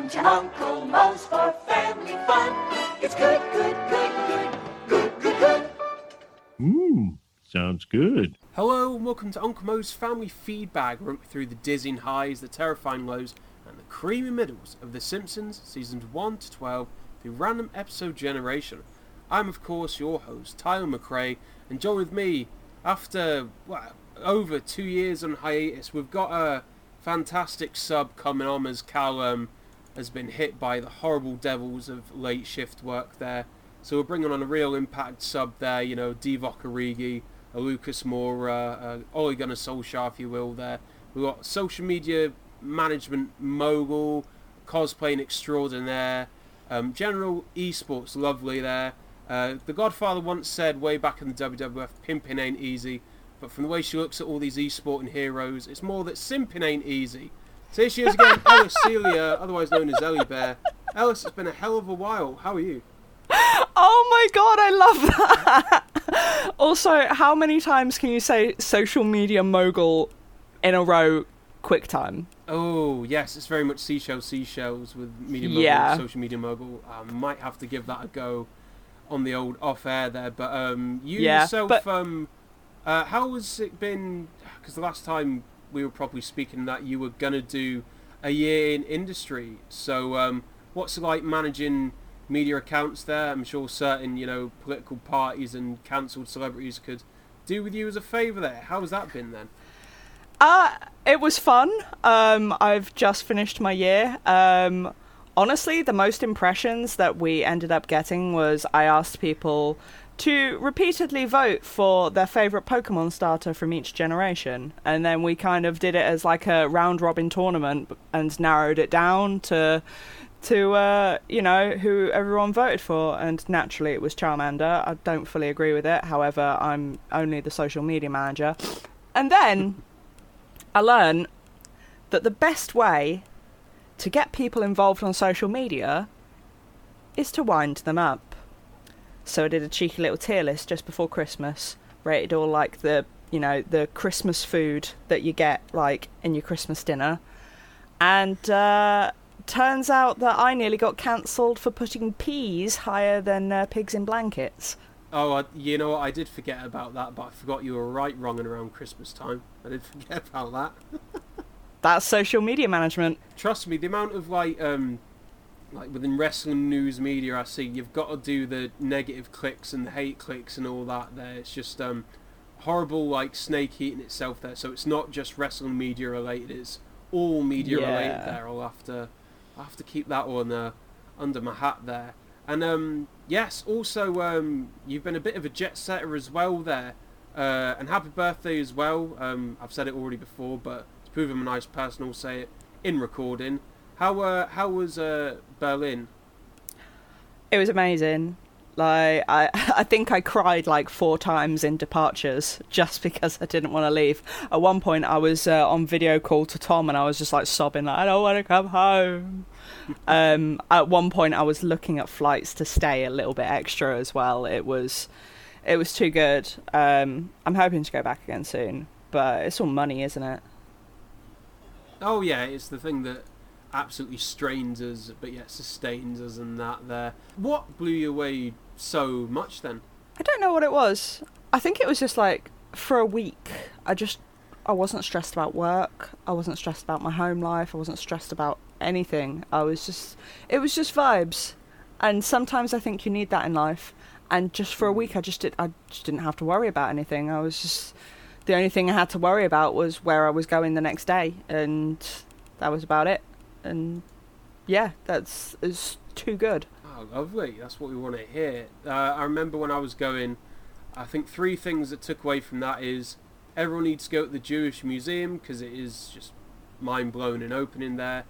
Come to Uncle Moe's for family fun. It's good, good, good, good, good, good, good. Mmm, sounds good. Hello and welcome to Uncle Moe's Family Feedbag, where we through the dizzying highs, the terrifying lows, and the creamy middles of The Simpsons, seasons 1 to 12, through random episode generation. I'm, of course, your host, Tyler McRae, and join with me after well, over two years on hiatus. We've got a fantastic sub coming on as Callum has been hit by the horrible devils of late shift work there. So we're bringing on a real impact sub there, you know, Divock Origi, a Lucas Moura, uh, Ole Gunnar Solskjaer, if you will, there. We've got social media management mogul, cosplaying extraordinaire, um, general esports lovely there. Uh, the Godfather once said way back in the WWF, pimping ain't easy, but from the way she looks at all these esporting heroes, it's more that simping ain't easy. So here she is again, Ellis Celia, otherwise known as Ellie Bear. Ellis, it's been a hell of a while. How are you? Oh my god, I love that. also, how many times can you say social media mogul in a row quick time? Oh yes, it's very much seashells, seashells with media mogul, Yeah. social media mogul. I might have to give that a go on the old off air there, but um, you Yeah, yourself, but- um, uh, how has it been? Because the last time we were probably speaking that you were gonna do a year in industry. So um, what's it like managing media accounts there? I'm sure certain you know political parties and cancelled celebrities could do with you as a favour there. How has that been then? Uh, it was fun. Um, I've just finished my year. Um, honestly, the most impressions that we ended up getting was I asked people to repeatedly vote for their favorite Pokemon starter from each generation, and then we kind of did it as like a round robin tournament and narrowed it down to to uh, you know who everyone voted for, and naturally it was Charmander. I don't fully agree with it. However, I'm only the social media manager, and then. I learned that the best way to get people involved on social media is to wind them up. So I did a cheeky little tier list just before Christmas, rated all like the you know the Christmas food that you get like in your Christmas dinner, and uh, turns out that I nearly got cancelled for putting peas higher than uh, pigs in blankets. Oh, I, you know what? I did forget about that, but I forgot you were right, wrong, and around Christmas time. I did forget about that. That's social media management. Trust me, the amount of like, um, like within wrestling news media, I see you've got to do the negative clicks and the hate clicks and all that. There, it's just um, horrible, like snake eating itself there. So it's not just wrestling media related; it's all media related. There, I'll have to, I'll have to keep that one uh, under my hat there. And um, yes, also um, you've been a bit of a jet setter as well there. Uh, and happy birthday as well. Um, I've said it already before, but to prove I'm a nice person, I'll say it in recording. How uh, how was uh, Berlin? It was amazing. Like I, I think I cried like four times in departures just because I didn't want to leave. At one point, I was uh, on video call to Tom, and I was just like sobbing, like I don't want to come home. um, at one point, I was looking at flights to stay a little bit extra as well. It was, it was too good. Um, I'm hoping to go back again soon, but it's all money, isn't it? Oh yeah, it's the thing that absolutely strains us, but yet sustains us, and that there. What blew you away so much then? I don't know what it was. I think it was just like for a week. I just I wasn't stressed about work. I wasn't stressed about my home life. I wasn't stressed about anything. I was just it was just vibes. And sometimes I think you need that in life. And just for a week I just did I just didn't have to worry about anything. I was just the only thing I had to worry about was where I was going the next day and that was about it. And yeah, that's is too good. Oh, lovely. That's what we want to hear. Uh, I remember when I was going, I think three things that took away from that is everyone needs to go to the Jewish Museum because it is just mind blowing and opening there.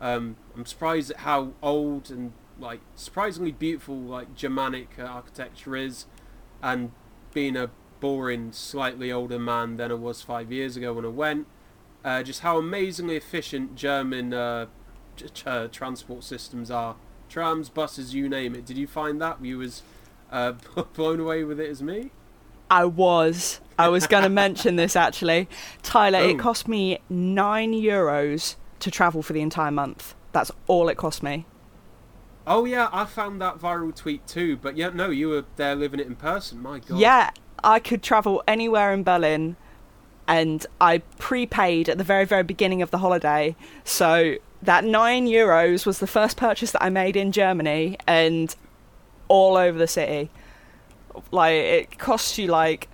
Um, I'm surprised at how old and like surprisingly beautiful like Germanic uh, architecture is, and being a boring, slightly older man than I was five years ago when I went, uh, just how amazingly efficient German uh, uh, transport systems are. Trams, buses, you name it. Did you find that? Were you as uh, blown away with it as me? I was. I was going to mention this actually. Tyler, Oh. it cost me nine euros to travel for the entire month. That's all it cost me. Oh yeah, I found that viral tweet too. But yeah, no, you were there living it in person. My God. Yeah, I could travel anywhere in Berlin, and I prepaid at the very, very beginning of the holiday. So that nine euros was the first purchase that I made in Germany, and all over the city. Like it costs you like.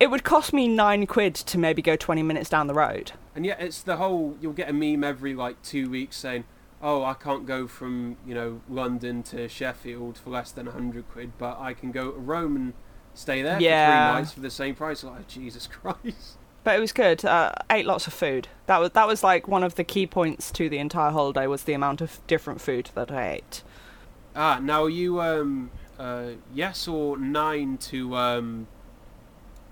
It would cost me nine quid to maybe go twenty minutes down the road. And yet it's the whole. You'll get a meme every like two weeks saying, "Oh, I can't go from you know London to Sheffield for less than hundred quid, but I can go to Rome and stay there Yeah. for three nights for the same price." Like Jesus Christ. But it was good. Uh, ate lots of food. That was that was like one of the key points to the entire holiday was the amount of different food that I ate. Ah, now are you um uh yes or nine to um.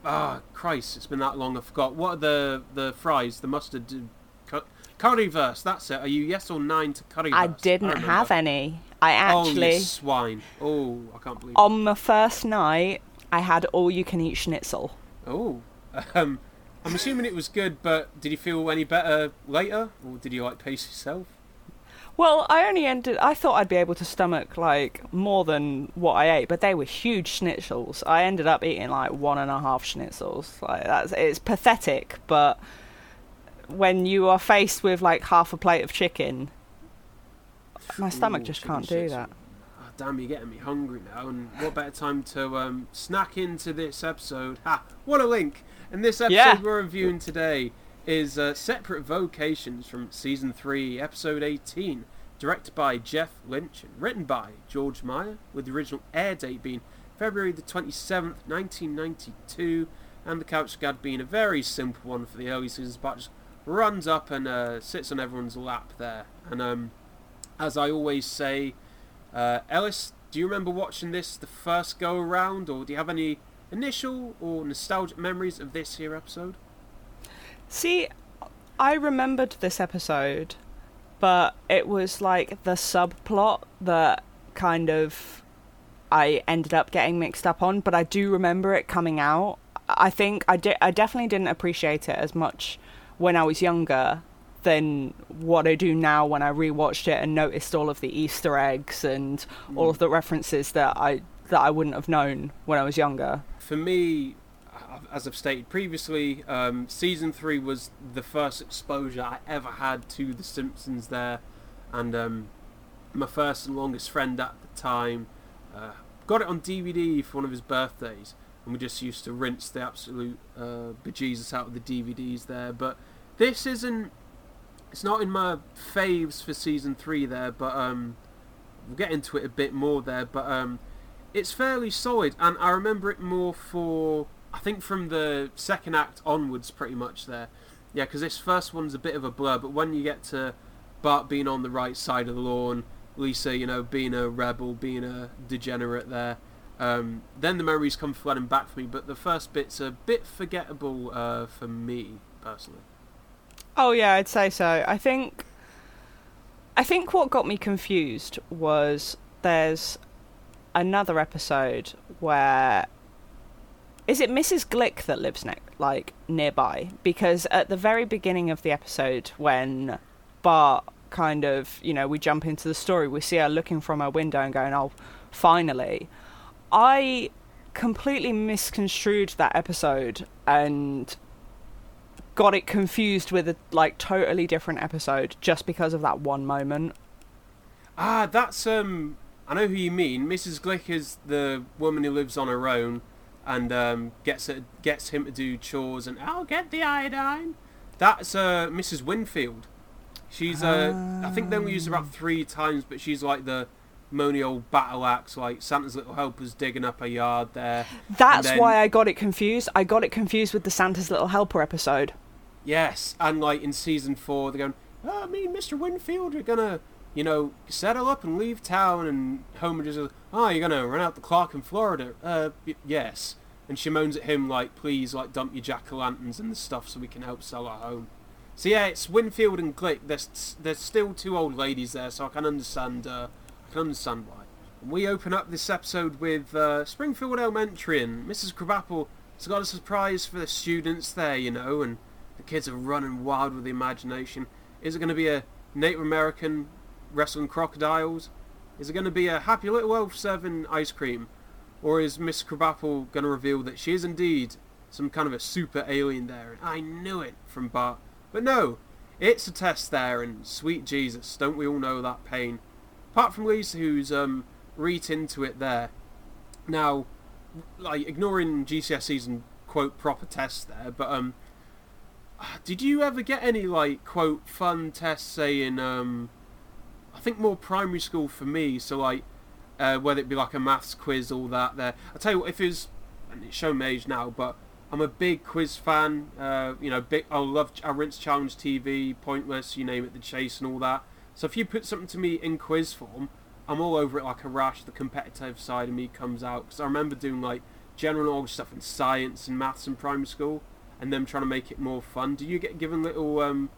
Ah, Christ! It's been that long. I forgot. What are the the fries? The mustard, uh, cu- currywurst. That's it. Are you yes or nine to currywurst? I didn't remember. have any. I Oh, actually you swine! Oh, I can't believe. on the first night I had all you can eat schnitzel. Oh, um, I'm assuming it was good, but did you feel any better later, or did you like pace yourself? Well, I only ended. I thought I'd be able to stomach like more than what I ate, but they were huge schnitzels. I ended up eating like one and a half schnitzels. Like that's it's pathetic, but when you are faced with like half a plate of chicken, my stomach Ooh, just can't do that. Damn, you're getting me hungry now. And what better time to um, snack into this episode? Ha! What a link! And this episode Yeah. we're reviewing today is uh, Separate Vocations from Season 3, Episode 18. Directed by Jeff Lynch and written by George Meyer, with the original air date being February the 27th, 1992, and the couch gag being a very simple one for the early seasons, but just runs up and uh, sits on everyone's lap there. And um, as I always say, uh, Ellis, do you remember watching this the first go around, or do you have any initial or nostalgic memories of this here episode? See, I remembered this episode, but it was like the subplot that kind of I ended up getting mixed up on. But I do remember it coming out. I think I did. I definitely didn't appreciate it as much when I was younger than what I do now when I rewatched it and noticed all of the Easter eggs and all of the references that I that I wouldn't have known when I was younger. For me, as I've stated previously, um, season three was the first exposure I ever had to The Simpsons there, and um, my first and longest friend at the time uh, got it on DVD for one of his birthdays, and we just used to rinse the absolute uh, bejesus out of the DVDs there. But this isn't. It's not in my faves for season three there, but um, we'll get into it a bit more there. But um, it's fairly solid, and I remember it more for I think from the second act onwards, pretty much there. Yeah, because this first one's a bit of a blur, but when you get to Bart being on the right side of the lawn, Lisa, you know, being a rebel, being a degenerate there, um, then the memories come flooding back for me. But the first bit's a bit forgettable uh, for me personally. Oh yeah, I'd say so. I think I think what got me confused was there's another episode where is it Mrs. Glick that lives ne- like nearby? Because at the very beginning of the episode, when Bart kind of, you know, we jump into the story, we see her looking from her window and going, "Oh, finally!" I completely misconstrued that episode and got it confused with a like totally different episode just because of that one moment. Ah, that's um. I know who you mean. Mrs. Glick is the woman who lives on her own, and um, gets it, gets him to do chores, and I'll get the iodine. That's uh, Mrs. Winfield. She's uh, I think they only use her about three times, but she's like the moany old battle axe, like Santa's little helper's digging up a yard there. That's then- why I got it confused. I got it confused with the Santa's Little Helper episode. Yes, and like in season four, they're going, oh, me and Mr. Winfield are gonna, you know, settle up and leave town, and Homer just oh, you're gonna run out the clock in Florida? Uh, y- yes. And she moans at him like, please, like, dump your jack-o'-lanterns and the stuff so we can help sell our home. So yeah, it's Winfield and Glick. There's there's still two old ladies there, so I can understand. Uh, I can understand why. We open up this episode with uh, Springfield Elementary, and Mrs. Krabappel has got a surprise for the students there, you know, and the kids are running wild with the imagination. Is it going to be a Native American wrestling crocodiles? Is it going to be a happy little elf serving ice cream? Or is Miss Krabappel going to reveal that she is indeed some kind of a super alien there? I knew it from Bart. But no, it's a test there, and sweet Jesus, don't we all know that pain? Apart from Lisa, who's um, reet into it there. Now, like ignoring GCSEs and quote proper tests there, but um, did you ever get any like quote fun tests saying um, I think more primary school for me, so like uh, whether it be like a maths quiz, all that there. I tell you what, if it was, and it's shown my age now, but I'm a big quiz fan. Uh, you know, big. I love I rinse challenge TV, pointless, you name it, the chase and all that. So if you put something to me in quiz form, I'm all over it like a rash. The competitive side of me comes out because I remember doing like general knowledge stuff in science and maths in primary school, and them trying to make it more fun. Do you get given little um,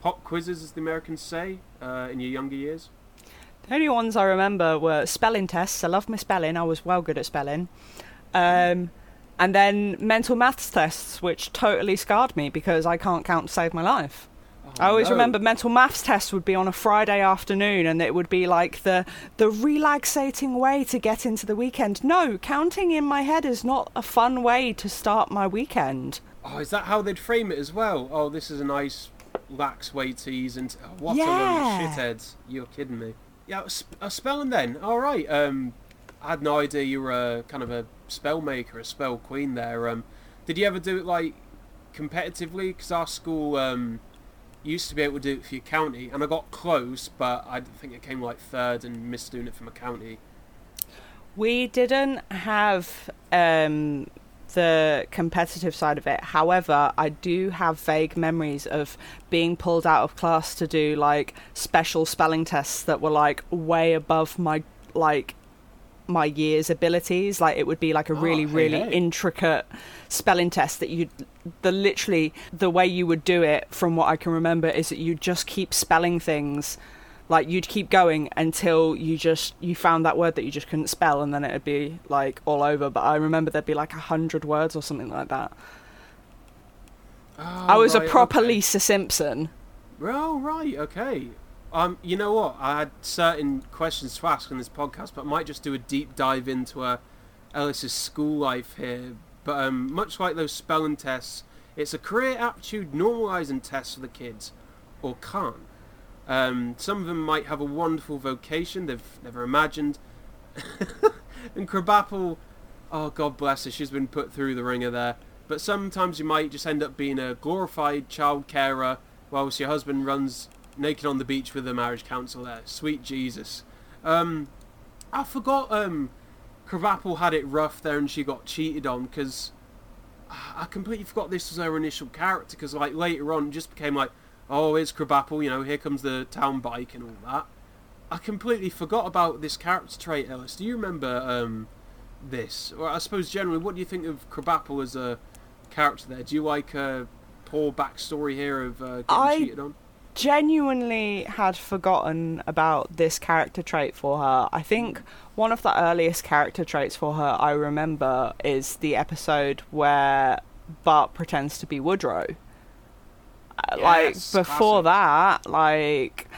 pop quizzes, as the Americans say, uh, in your younger years? The only ones I remember were spelling tests. I loved my spelling. I was well good at spelling. Um, and then mental maths tests, which totally scarred me because I can't count to save my life. Oh, I always no. remember mental maths tests would be on a Friday afternoon, and it would be like the the relaxating way to get into the weekend. No, counting in my head is not a fun way to start my weekend. Oh, is that how they'd frame it as well? Oh, this is a nice, lax way to ease into. Oh, what a Yeah. load of shitheads! You're kidding me. Yeah, a spelling then. All right. Um, I had no idea you were a kind of a spell maker, a spell queen there. Um, did you ever do it like competitively? Because our school um used to be able to do it for your county, and I got close, but I think it came like third and missed doing it for my county. We didn't have um, the competitive side of it. However, I do have vague memories of being pulled out of class to do like special spelling tests that were like way above my like my year's abilities. Like it would be like a Oh, really, hey, really hey. intricate spelling test that you the literally the way you would do it from what I can remember is that you just keep spelling things like you'd keep going until you just you found that word that you just couldn't spell and then it'd be like all over but i remember there'd be like a hundred words or something like that Oh, i was a proper okay. lisa simpson Oh right, okay. Um, you know what? I had certain questions to ask on this podcast, but I might just do a deep dive into uh, Ellis's school life here. But um, much like those spelling tests, it's a career aptitude normalizing test for the kids, or can't. Um, some of them might have a wonderful vocation they've never imagined. and Krabappel, oh God bless her, she's been put through the ringer there. But sometimes you might just end up being a glorified child carer whilst your husband runs naked on the beach with a marriage counsellor. There. Sweet Jesus. Um, I forgot um, Krabappel had it rough there and she got cheated on because I completely forgot this was her initial character because like later on just became like, oh, it's Krabappel, you know, here comes the town bike and all that. I completely forgot about this character trait, Ellis. Do you remember um, this? Or I suppose generally, what do you think of Krabappel as a character there? Do you like a poor backstory here of uh, getting I- cheated on? genuinely had forgotten about this character trait for her i think one of the earliest character traits for her i remember is the episode where bart pretends to be woodrow Uh, like before classic. that like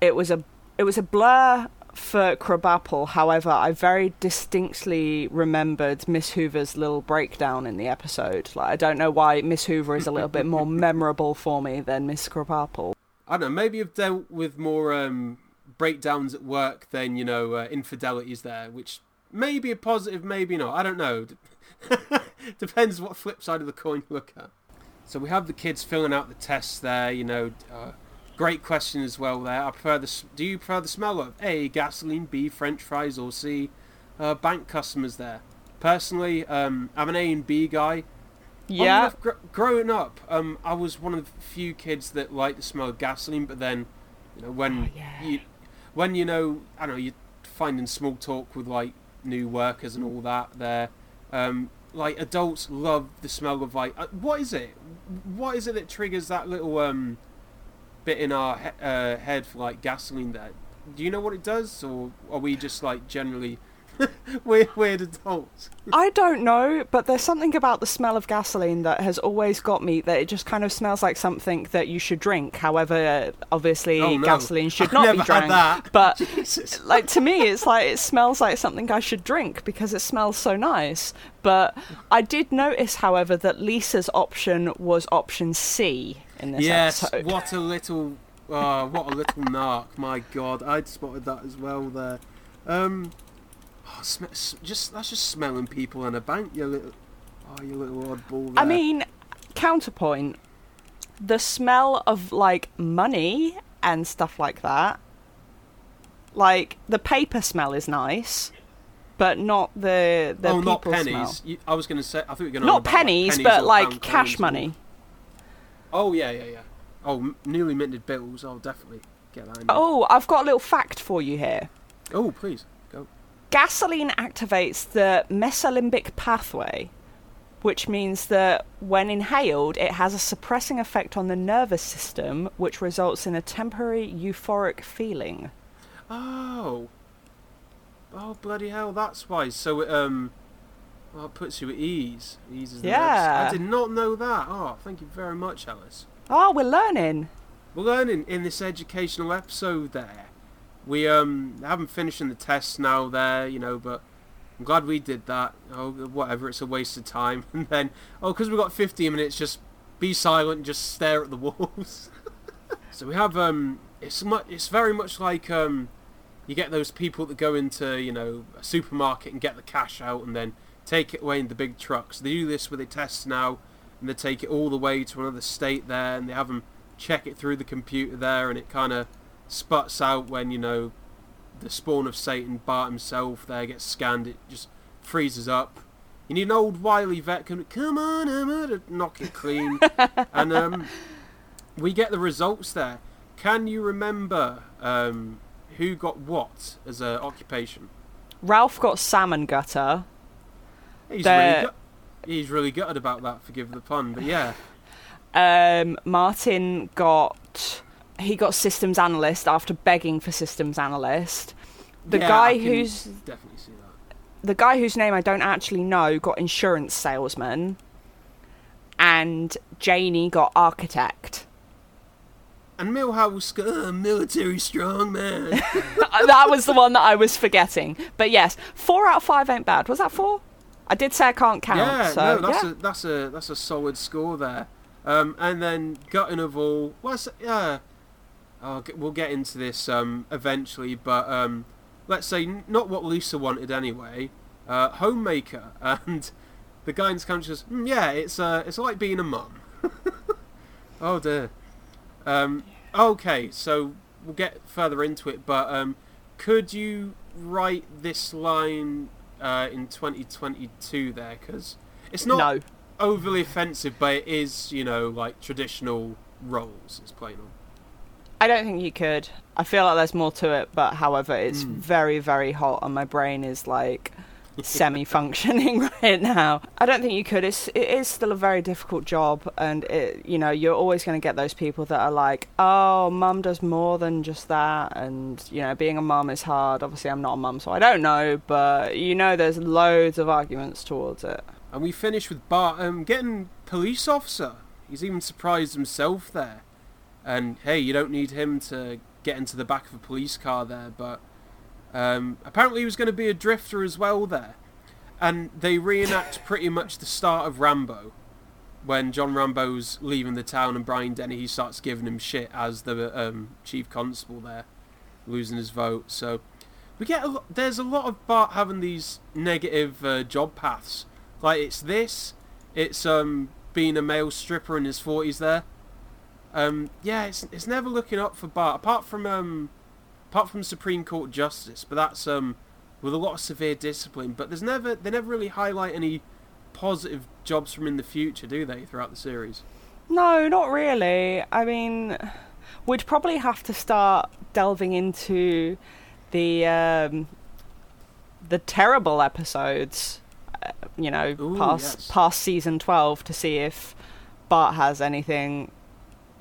it was a it was a blur for Krabappel. However, I very distinctly remembered Miss Hoover's little breakdown in the episode. Like, I don't know why Miss Hoover is a little bit more memorable for me than Miss Krabappel. I don't know. Maybe you've dealt with more um, breakdowns at work than you know uh, infidelities there, which may be a positive, maybe not. I don't know. Depends what flip side of the coin you look at. So we have the kids filling out the tests there. You know, uh, great question as well there. I prefer the. Do you prefer the smell of A gasoline, B French fries, or C uh, bank customers there? Personally, um, I'm an A and B guy. Yeah, enough, gr- growing up, um, I was one of the few kids that liked the smell of gasoline. But then, you know, when Oh, yeah. you, when you know, I don't know, you're finding small talk with like new workers and all that. There, um, like adults love the smell of like, uh, what is it? What is it that triggers that little um, bit in our he- uh, head for like gasoline? There, do you know what it does, or are we just like generally weird, weird adults. I don't know, but there's something about the smell of gasoline that has always got me that it just kind of smells like something that you should drink. However, obviously, Oh, no. gasoline should I've not never be had drank. that. But Jesus. like to me, it's like it smells like something I should drink because it smells so nice. But I did notice, however, that Lisa's option was option C in this Yes, episode. what a little, oh, what a little narc! My God, I'd spotted that as well there. Um, oh, sm- just that's just smelling people in a bank. You little, oh, you little oddball. There. I mean, counterpoint: the smell of like money and stuff like that. Like the paper smell is nice, but not the the oh, people not pennies. smell. You, I was going to say, I thought you were going to Not pennies, but like cash money. Oh yeah, yeah, yeah. Oh, m- newly minted bills. I'll definitely get that. In. Oh, I've got a little fact for you here. oh, please. Gasoline activates the mesolimbic pathway, which means that when inhaled, it has a suppressing effect on the nervous system, which results in a temporary euphoric feeling. Oh. Oh bloody hell! That's why. So it um, well, it puts you at ease. Eases nerves. Yeah. I did not know that. Oh, thank you very much, Alice. Oh, we're learning. We're learning in this educational episode. There, we um haven't finishing the tests now. There, you know, but I'm glad we did that. Oh, whatever. It's a waste of time. And then oh, because we've got 15 minutes, just be silent, and just stare at the walls. so we have um, it's much. It's very much like um. You get those people that go into, you know, a supermarket and get the cash out and then take it away in the big trucks. They do this with the tests now, and they take it all the way to another state there, and they have them check it through the computer there, and it kind of sputs out when you know the spawn of Satan, Bart himself, there gets scanned. It just freezes up. You need an old wily vet can come on, Emma, to knock it clean, and um, we get the results there. Can you remember um, who got what as a occupation? Ralph got salmon gutter. He's The- really, gut- he's really gutted about that. Forgive the pun, but yeah. Um, Martin got he got systems analyst after begging for systems analyst. The Yeah, guy who's definitely see that. the guy whose name I don't actually know got insurance salesman, and Janey got architect. And Milhouse got uh, military strongman. that was the one that I was forgetting. But yes, four out of five ain't bad. Was that four? I did say I can't count. yeah, so no, that's yeah. a that's a that's a solid score there. Um, and then gutting of all, well, yeah, We'll get into this um, eventually, but um, let's say not what Lisa wanted anyway. Uh, homemaker, and the guy in this country says, mm, "Yeah, it's uh, it's like being a mum." oh dear. Um, okay, so we'll get further into it, but um, could you write this line uh, in 2022 there? Because it's not no. overly offensive, but it is, you know, like traditional roles it's playing on. I don't think you could. I feel like there's more to it, but however, it's Hmm. very, very hot, and my brain is like semi-functioning right now. I don't think you could. It's it is still a very difficult job, and it, you know you're always going to get those people that are like, "Oh, mum does more than just that," and you know, being a mum is hard. Obviously, I'm not a mum, so I don't know, but you know, there's loads of arguments towards it. And we finish with Bart um, getting police officer. He's even surprised himself there. And hey, you don't need him to get into the back of a police car there, but um, apparently he was going to be a drifter as well there. And they reenact pretty much the start of Rambo, when John Rambo's leaving the town and Brian Dennehy he starts giving him shit as the um, chief constable there, losing his vote. So we get a lot, there's a lot of Bart having these negative uh, job paths. Like it's this, it's um being a male stripper in his forties there. Um yeah, it's it's never looking up for Bart apart from um apart from Supreme Court justice, but that's um with a lot of severe discipline. But there's never they never really highlight any positive jobs from in the future, do they? Throughout the series. No, not really. I mean, we'd probably have to start delving into the um, the terrible episodes, uh, you know, Ooh, past yes. past season twelve to see if Bart has anything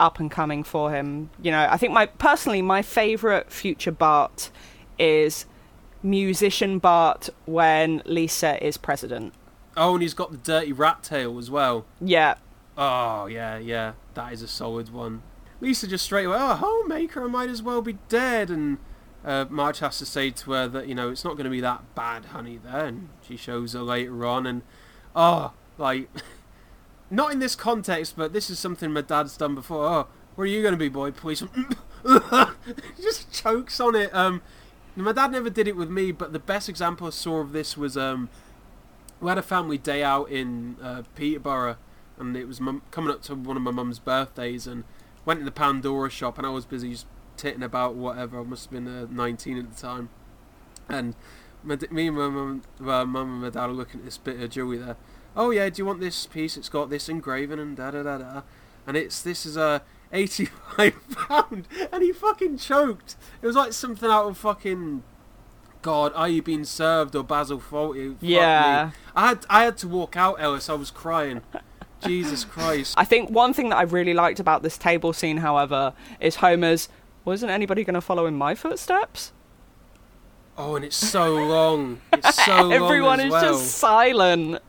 up and coming for him. You know, I think my personally my favorite future Bart is musician Bart when Lisa is president. Oh, and he's got the dirty rat tail as well. Yeah. Oh yeah, yeah, that is a solid one. Lisa just straight away, oh, homemaker, I might as well be dead. And uh, Marge has to say to her that you know it's not going to be that bad, honey. Then she shows her later on, and oh, like, not in this context, but this is something my dad's done before. Oh, where are you going to be, boy? Policeman. he just chokes on it. Um, my dad never did it with me, but the best example I saw of this was um, we had a family day out in uh, Peterborough, and it was coming up to one of my mum's birthdays, and went in the Pandora shop, and I was busy just titting about whatever. I must have been uh, 19 at the time, and my, me and my mum, my mum and my dad are looking at this bit of jewelry there. Oh yeah, do you want this piece? It's got this engraving and da da da da, and it's this is a 85 pound, and he fucking choked. It was like something out of fucking. God, are you being served or Basil Fawlty? Yeah. I had I had to walk out, Ellis. I was crying. Jesus Christ. I think one thing that I really liked about this table scene, however, is Homer's. Wasn't anybody going to follow in my footsteps? Oh, and it's so long. It's so long. Everyone is well. just silent.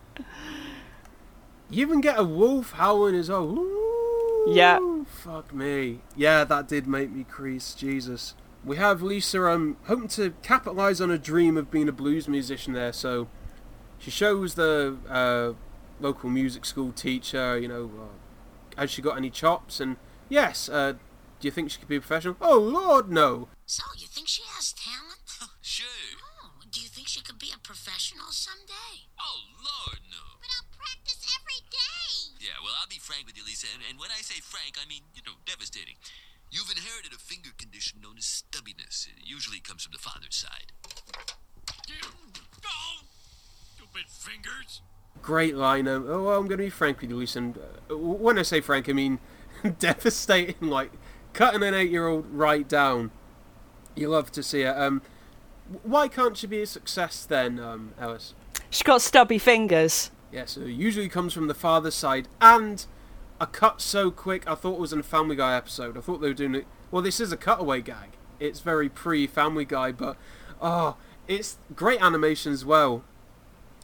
You even get a wolf howling as well. Ooh, Yeah. Fuck me. Yeah, that did make me crease. Jesus. We have Lisa um hoping to capitalise on a dream of being a blues musician there. So she shows the uh, local music school teacher, you know, uh, has she got any chops? And yes, uh, do you think she could be a professional? Oh Lord, no. So, you think she has talent? Sure. Oh, do you think she could be a professional someday? I'll be frank with you, Lisa, and, and when I say frank, I mean, you know, devastating. You've inherited a finger condition known as stubbiness. It usually comes from the father's side. Oh, stupid fingers. Great line. Um, oh, well, I'm going to be frank with you, Lisa. And, uh, when I say frank, I mean devastating. Like cutting an eight-year-old right down. You love to see it. Um, why can't she be a success then, um, Ellis? She's got stubby fingers. Yeah, so it usually comes from the father's side, and a cut so quick. I thought it was in a Family Guy episode. I thought they were doing it. Well, this is a cutaway gag. It's very pre-Family Guy, but oh, it's great animation as well.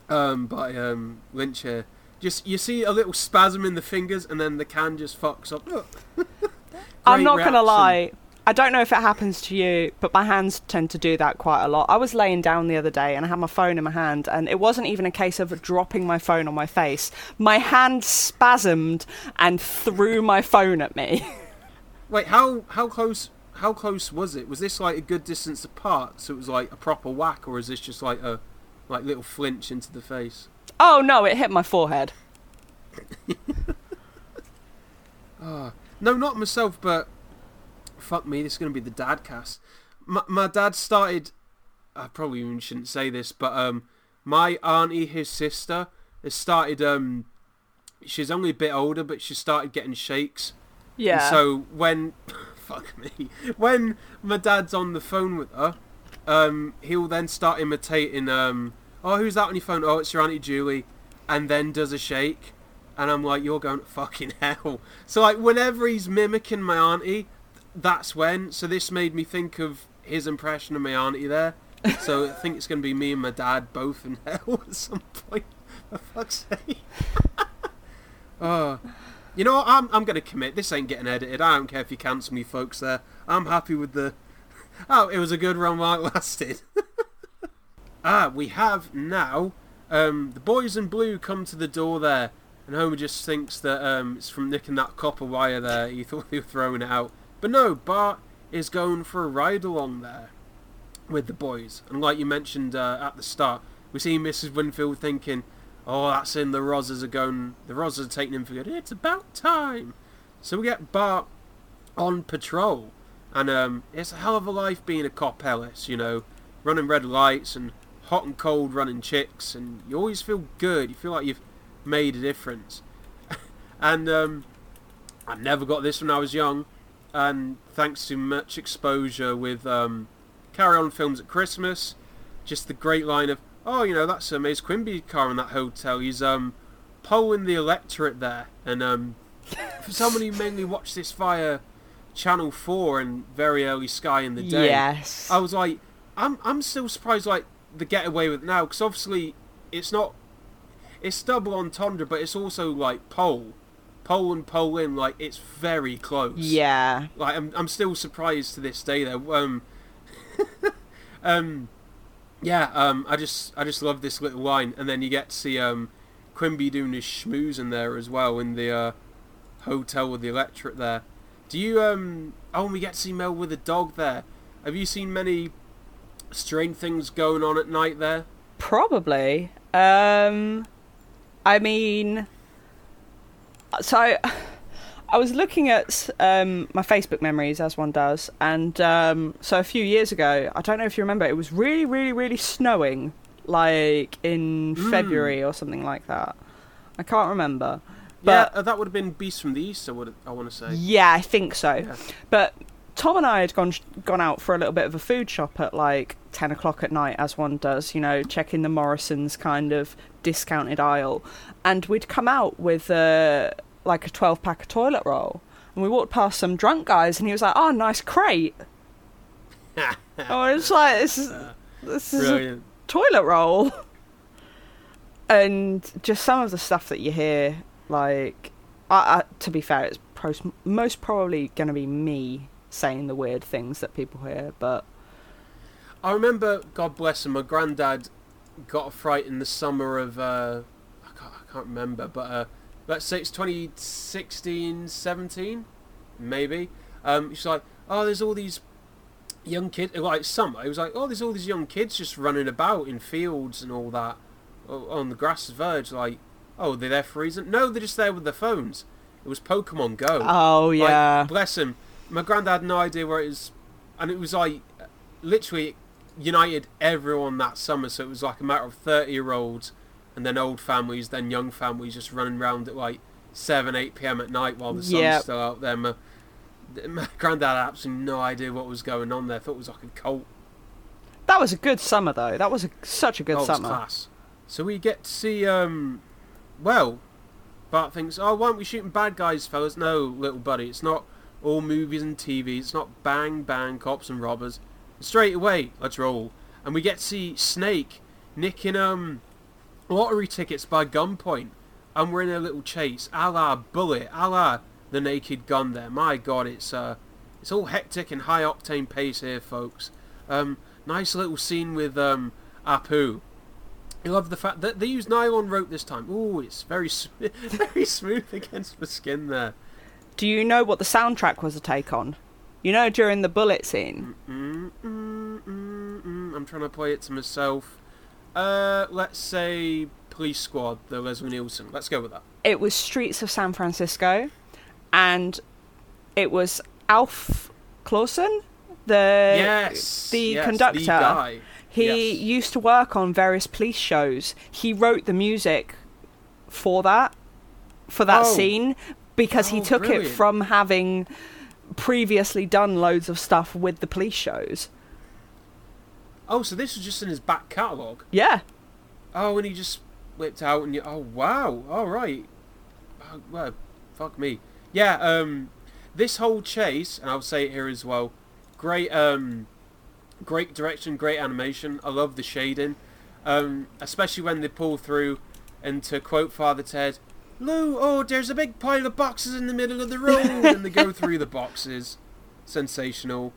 Um, by um, Lynch here. Just you see a little spasm in the fingers, and then the can just fucks up. I'm not gonna lie. I don't know if it happens to you, but my hands tend to do that quite a lot. I was laying down the other day and I had my phone in my hand, and it wasn't even a case of dropping my phone on my face. My hand spasmed and threw my phone at me. Wait, how how close how close was it? Was this like a good distance apart, so it was like a proper whack, or is this just like a like little flinch into the face? oh no, it hit my forehead. Ah, no, not myself, but fuck me, this is gonna be the dad cast. My, my dad started. I probably even shouldn't say this, but um, my auntie, his sister, has started. Um, she's only a bit older, but she started getting shakes. Yeah. And so when, fuck me, when my dad's on the phone with her, um, he'll then start imitating. Um, oh, who's that on your phone? Oh, it's your auntie Julie, and then does a shake, and I'm like, you're going to fucking hell. So like, whenever he's mimicking my auntie, that's when. So this made me think of his impression of my auntie there. So I think it's going to be me and my dad both in hell at some point. For fuck's sake. oh. You know what? I'm, I'm going to commit. This ain't getting edited. I don't care if you cancel me, folks, there. I'm happy with the... Oh, it was a good run while it lasted. ah, we have now... Um, the boys in blue come to the door there, and Homer just thinks that um, it's from nicking that copper wire there. He thought they were throwing it out. But no, Bart is going for a ride along there with the boys. And like you mentioned uh, at the start, we see Mrs. Winfield thinking, "Oh, that's in the Rozzers are going. The Rozzers are taking him for good. It's about time." So we get Bart on patrol, and um, it's a hell of a life being a cop, Ellis. You know, running red lights and hot and cold running chicks, and you always feel good. You feel like you've made a difference. and um, I never got this when I was young, and thanks to much exposure with um, Carry On films at Christmas, just the great line of, "Oh, you know that's a Mace Quimby car in that hotel. He's um polling the electorate there." And um, for someone who mainly watched this via Channel Four and very early Sky in the day, Yes. I was like, I'm I'm still surprised like the getaway with now because obviously it's not it's double entendre, but it's also like pole, pole and pole in. Like it's very close. Yeah. Like I'm I'm still surprised to this day though. Um, um, yeah. Um, I just I just love this little line, and then you get to see um, Quimby doing his schmooze in there as well in the uh, hotel with the electric there. Do you um? Oh, and we get to see Mel with a dog there. Have you seen many strange things going on at night there? Probably. Um, I mean, so I, was looking at um, my Facebook memories as one does, and um, so a few years ago, I don't know if you remember, it was really, really, really snowing, like in February or something like that. I can't remember. But yeah, uh, that would have been Beast from the East. I would I want to say. Yeah, I think so. Yeah. But Tom and I had gone gone out for a little bit of a food shop at like ten o'clock at night, as one does. You know, checking the Morrison's kind of discounted aisle, and we'd come out with uh, like a twelve pack of toilet roll, and we walked past some drunk guys, and he was like, "Oh, nice crate." oh, it's like this is this is a toilet roll. And just some of the stuff that you hear, like, I, I, to be fair, it's most probably going to be me saying the weird things that people hear, but I remember, God bless him, my granddad got a fright in the summer of, uh, I, can't, I can't remember, but uh, let's say it's 2016, 17, maybe. Um, he's like, oh, there's all these young kids, like summer, he was like, oh, there's all these young kids just running about in fields and all that, on the grass verge, like, oh, they're there for a reason? No, they're just there with their phones. It was Pokemon Go. oh Like, yeah, bless him. My granddad had no idea where it was, and it was like literally united everyone that summer. So it was like a matter of thirty-year-olds, and then old families, then young families, just running around at like seven, eight p.m. at night while the sun's Yep. still out there. My, my granddad had absolutely no idea what was going on there. Thought it was like a cult. that was a good summer though. That was a, such a good Oh, summer. class. So we get to see, um, well, Bart thinks, oh, why aren't we shooting bad guys, fellas? No, little buddy, it's not all movies and TV. It's not bang, bang, cops and robbers. Straight away, let's roll. And we get to see Snake nicking, um, lottery tickets by gunpoint. And we're in a little chase, a la Bullitt, a la The Naked Gun there. My god, it's, uh, it's all hectic and high octane pace here, folks. Um, nice little scene with, um, Apu. I love the fact that they used nylon rope this time. Ooh, it's very sm- very smooth against the skin there. Do you know what the soundtrack was a take on? You know, during the bullet scene, Mm, mm, mm, mm. I'm trying to play it to myself. Uh, let's say Police Squad, the Leslie Nielsen. Let's go with that. it was Streets of San Francisco, and it was Alf Clausen, the yes, the yes, conductor. The guy. He Yes. used to work on various police shows. He wrote the music for that, for that Oh. scene, because he Oh, took it from having previously done loads of stuff with the police shows. Oh, so this was just in his back catalogue. Yeah, Oh, and he just whipped out and you. Oh wow! All right. Oh, well, fuck me. Yeah. Um, this whole chase, and I'll say it here as well. Great. Um, great direction, great animation. I love the shading, um, especially when they pull through. And to quote Father Ted, "Lou, oh, there's a big pile of boxes in the middle of the road," and they go through the boxes. Sensational.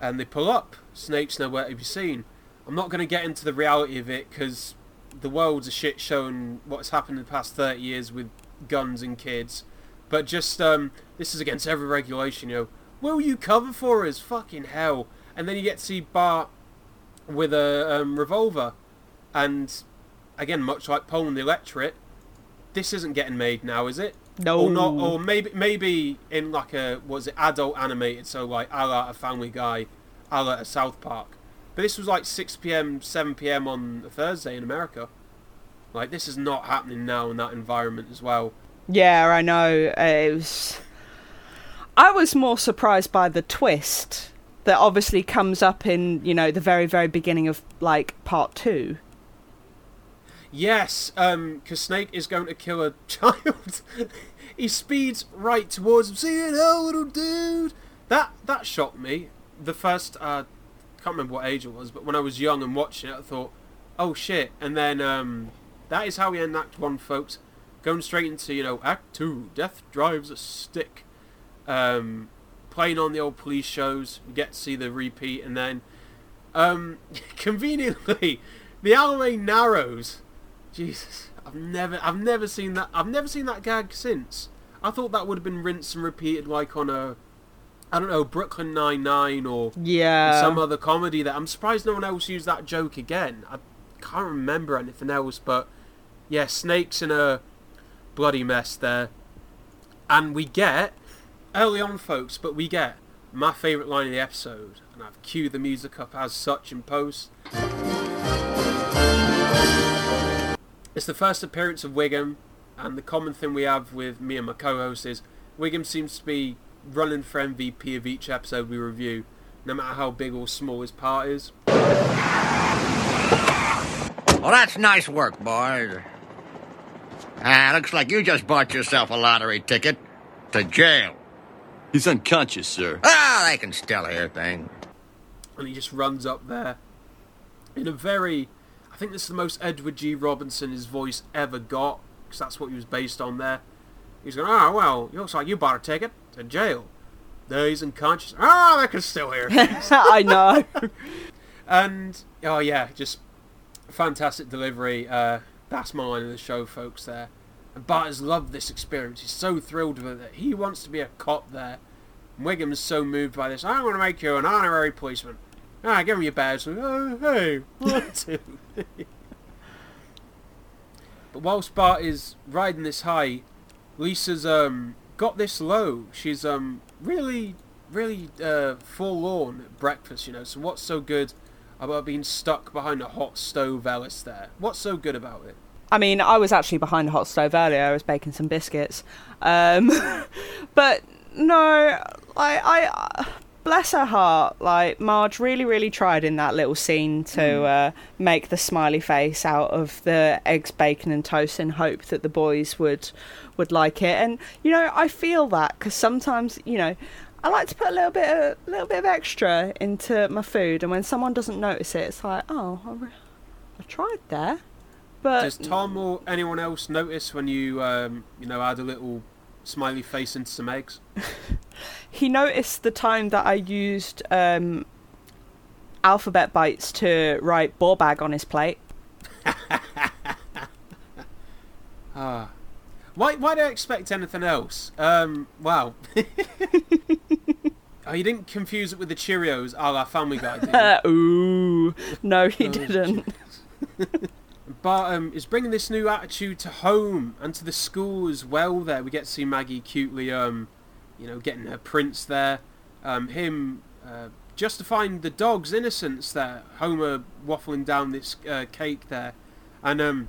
And they pull up. Snake's nowhere to be seen. I'm not going to get into the reality of it because the world's a shit show and what's happened in the past 30 years with guns and kids. But just, um, this is against every regulation, you know. Will you cover for us? Fucking hell. And then you get to see Bart with a um, revolver. And, again, much like and the Electric, this isn't getting made now, is it? No. Or not, or maybe maybe in like a, was it, adult animated, so like a la a Family Guy, a la a South Park. But this was like 6 p.m., 7 p.m. on a Thursday in America. Like, this is not happening now in that environment as well. yeah, I know. Uh, It was. I was more surprised by the twist that obviously comes up in you know the very very beginning of like part two. Yes, um, because Snake is going to kill a child. he speeds right towards him. See now, little dude. That that shocked me. The first, uh, can't remember what age it was, but when I was young and watching it, I thought, oh shit. And then um, that is how we end Act One, folks. Going straight into you know Act Two, Death drives a stick. Um, playing on the old police shows, we get to see the repeat, and then um, conveniently, the alleyway narrows. Jesus, I've never, I've never seen that. I've never seen that gag since. I thought that would have been rinsed and repeated, like on a, I don't know, Brooklyn Nine Nine or Yeah. some other comedy. That I'm surprised no one else used that joke again. I can't remember anything else, but yeah, snakes in a bloody mess there, and we get early on, folks, but we get my favourite line of the episode, and I've queued the music up as such in post. It's the first appearance of Wiggum, and the common thing we have with me and my co-host is Wiggum seems to be running for MVP of each episode we review, no matter how big or small his part is. Well, that's nice work, boys. Ah, looks like you just bought yourself a lottery ticket to jail. He's unconscious, sir. Ah, they can still hear things. and he just runs up there in a very I think this is the most Edward G. Robinson his voice ever got because that's what he was based on there. He's going, oh well, looks like you bought a ticket to jail. There he's unconscious. Ah, I can still hear. things." I know. and oh yeah, just fantastic delivery. Uh, that's my line of the show, folks. There, and Bart has loved this experience. He's so thrilled with it. He wants to be a cop there. Wiggum's so moved by this. I want to make you an honorary policeman. Ah, give him your badge. Oh, hey, but whilst Bart is riding this high, Lisa's um got this low. She's um really, really uh, forlorn at breakfast. You know. So what's so good about being stuck behind a hot stove, Ellis? There. What's so good about it? I mean, I was actually behind the hot stove earlier. I was baking some biscuits. Um, but no, I, I, bless her heart. Like Marge really, really tried in that little scene to uh, make the smiley face out of the eggs, bacon, and toast in hope that the boys would would like it. And you know, I feel that because sometimes, you know. I like to put a little bit, of, little bit of extra into my food, and when someone doesn't notice it, it's like, oh, I, re- I tried there, but Does Tom or anyone else notice when you um, you know add a little smiley face into some eggs? he noticed the time that I used um, alphabet bites to write ball bag on his plate. Ah. Why, why do I expect anything else? Um, wow. oh, you didn't confuse it with the Cheerios a la Family Guy, did you? Uh, ooh, no, he Oh, didn't. Bart um, is bringing this new attitude to home and to the school as well. There, we get to see Maggie cutely, um, you know, getting her prince there. Um, him uh, justifying the dog's innocence there. Homer waffling down this uh, cake there, and um,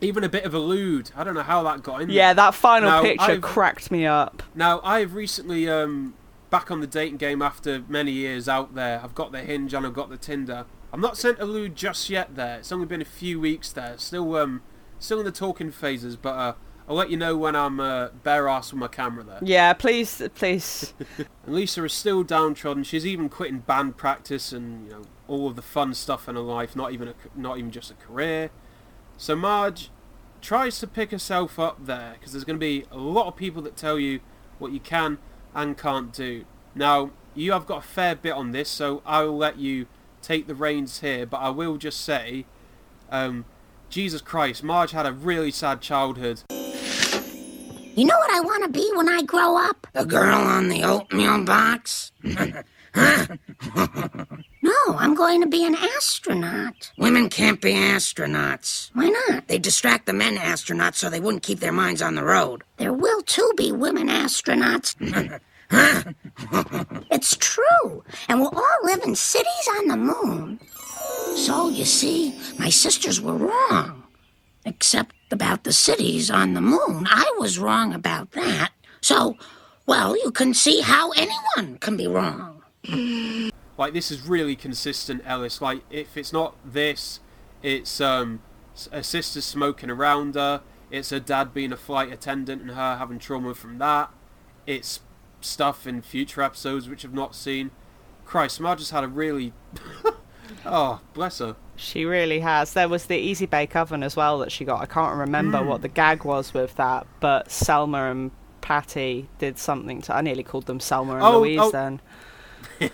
even a bit of a lewd. I don't know how that got in. there. Yeah, that final Now, picture I've- cracked me up. Now, I've recently um, back on the dating game after many years out there. I've got the Hinge and I've got the Tinder. I'm not sent a lewd just yet. There, it's only been a few weeks there. Still, um, still in the talking phases, but uh, I'll let you know when I'm uh, bare ass with my camera there. Yeah, please, please. And Lisa is still downtrodden. She's even quitting band practice and you know all of the fun stuff in her life. Not even a, not even just a career. So Marge tries to pick herself up there because there's going to be a lot of people that tell you what you can and can't do. Now you have got a fair bit on this, so I will let you take the reins here. But I will just say, um, Jesus Christ, Marge had a really sad childhood. You know what I want to be when I grow up? The girl on the oatmeal box? No, I'm going to be an astronaut. Women can't be astronauts. Why not? They distract the men astronauts so they wouldn't keep their minds on the road. There will too be women astronauts. it's true. And we'll all live in cities on the moon. So, you see, my sisters were wrong. Except about the cities on the moon. I was wrong about that. So, well, you can see how anyone can be wrong. like this is really consistent ellis like if it's not this it's um her sister smoking around her it's her dad being a flight attendant and her having trauma from that it's stuff in future episodes which i've not seen Christ, Marge has had a really. oh, bless her. She really has. There was the Easy Bake Oven as well that she got. I can't remember what mm. the gag was with that, but Selma and Patty did something to. I nearly called them Selma and Oh, Louise oh. then.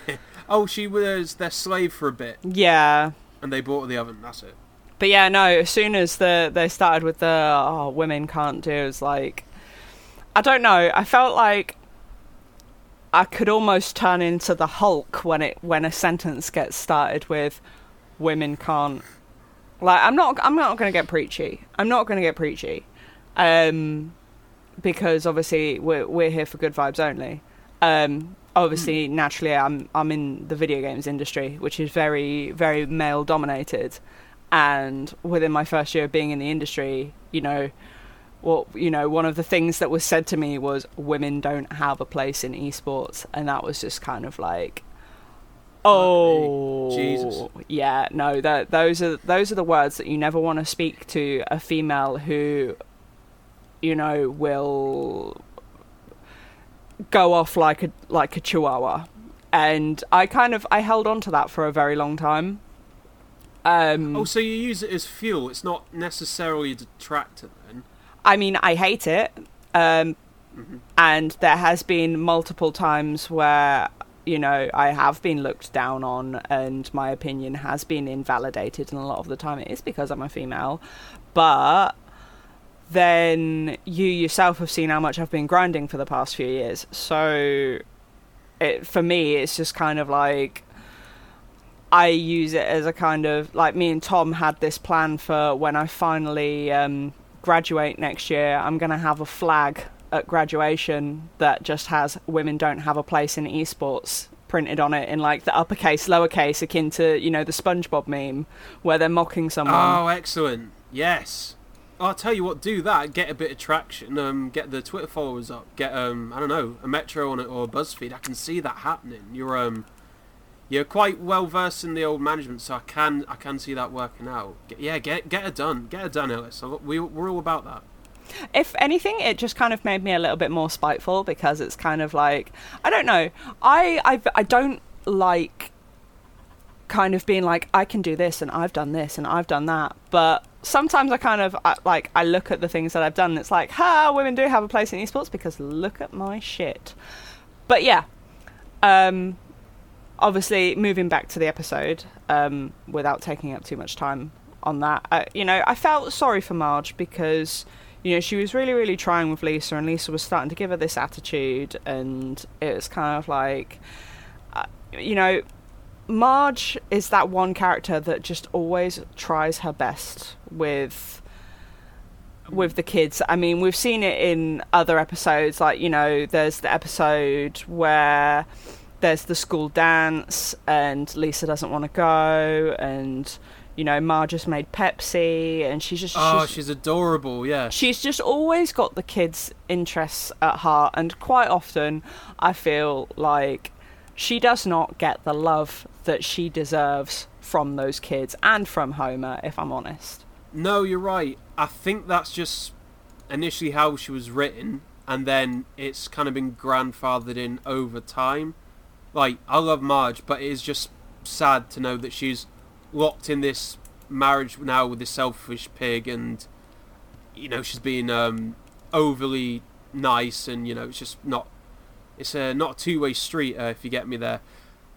Oh, she was their slave for a bit, Yeah. and they bought her the oven. That's it. But yeah, no, as soon as the they started with the oh women can't do it was like I don't know, I felt like I could almost turn into the Hulk when it when a sentence gets started with women can't like I'm not I'm not gonna get preachy. I'm not gonna get preachy. Um because obviously we're we're here for good vibes only. Um obviously naturally I'm I'm in the video games industry, which is very, very male dominated and within my first year of being in the industry, you know, well, you know, one of the things that was said to me was women don't have a place in esports, and that was just kind of like, oh, Jesus. yeah, no, that those are those are the words that you never want to speak to a female who, you know, will go off like a like a chihuahua, and I kind of I held on to that for a very long time. Um, Oh, so you use it as fuel? It's not necessarily a detractor then. I mean, I hate it. Um, Mm-hmm. And there has been multiple times where, you know, I have been looked down on and my opinion has been invalidated. And a lot of the time it is because I'm a female. But then you yourself have seen how much I've been grinding for the past few years. So it, for me, it's just kind of like. I use it as a kind of like me and Tom had this plan for when I finally um, graduate next year. I'm going to have a flag at graduation that just has "Women don't have a place in esports" printed on it in like the uppercase, lowercase, akin to you know the SpongeBob meme where they're mocking someone. Oh, excellent. Yes. I'll tell you what, do that. Get a bit of traction. Um, get the Twitter followers up. Get um, I don't know, a Metro on it or a BuzzFeed. I can see that happening. You're um, you're quite well versed in the old management, so I can I can see that working out. Yeah, get get it done. Get it done, Ellis. We we're all about that. if anything, it just kind of made me a little bit more spiteful because it's kind of like I don't know. I I I don't like kind of being like I can do this and I've done this and I've done that, but sometimes I kind of like I look at the things that I've done. And it's like, ha, women do have a place in esports because look at my shit. But yeah, um, obviously moving back to the episode um, without taking up too much time on that uh, you know i felt sorry for marge because you know she was really really trying with lisa and lisa was starting to give her this attitude and it was kind of like uh, you know marge is that one character that just always tries her best with with the kids. I mean, we've seen it in other episodes. Like, you know, there's the episode where there's the school dance and Lisa doesn't want to go, and you know, Marge just made Pepsi, and she's just Oh, she's, she's adorable. Yeah. she's just always got the kids' interests at heart, and quite often I feel like she does not get the love that she deserves from those kids and from Homer, if I'm honest. No, you're right. I think that's just initially how she was written, and then it's kind of been grandfathered in over time. Like, I love Marge, but it is just sad to know that she's locked in this marriage now with this selfish pig, and you know she's being um, overly nice, and you know it's just not. It's a not a two-way street, uh, if you get me there.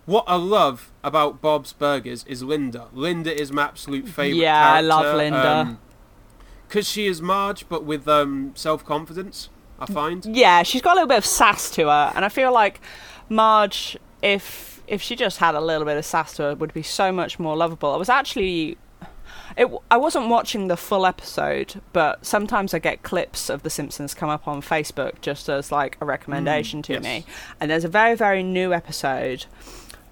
What I love about Bob's Burgers is Linda. Linda is my absolute favorite. Yeah, I love character, Linda. um, because she is Marge, but with um, self confidence. I find. yeah, she's got a little bit of sass to her, and I feel like Marge, if if she just had a little bit of sass to her, would be so much more lovable. I was actually. It, I wasn't watching the full episode, but sometimes I get clips of The Simpsons come up on Facebook just as like a recommendation to yes. me. And there's a very, very new episode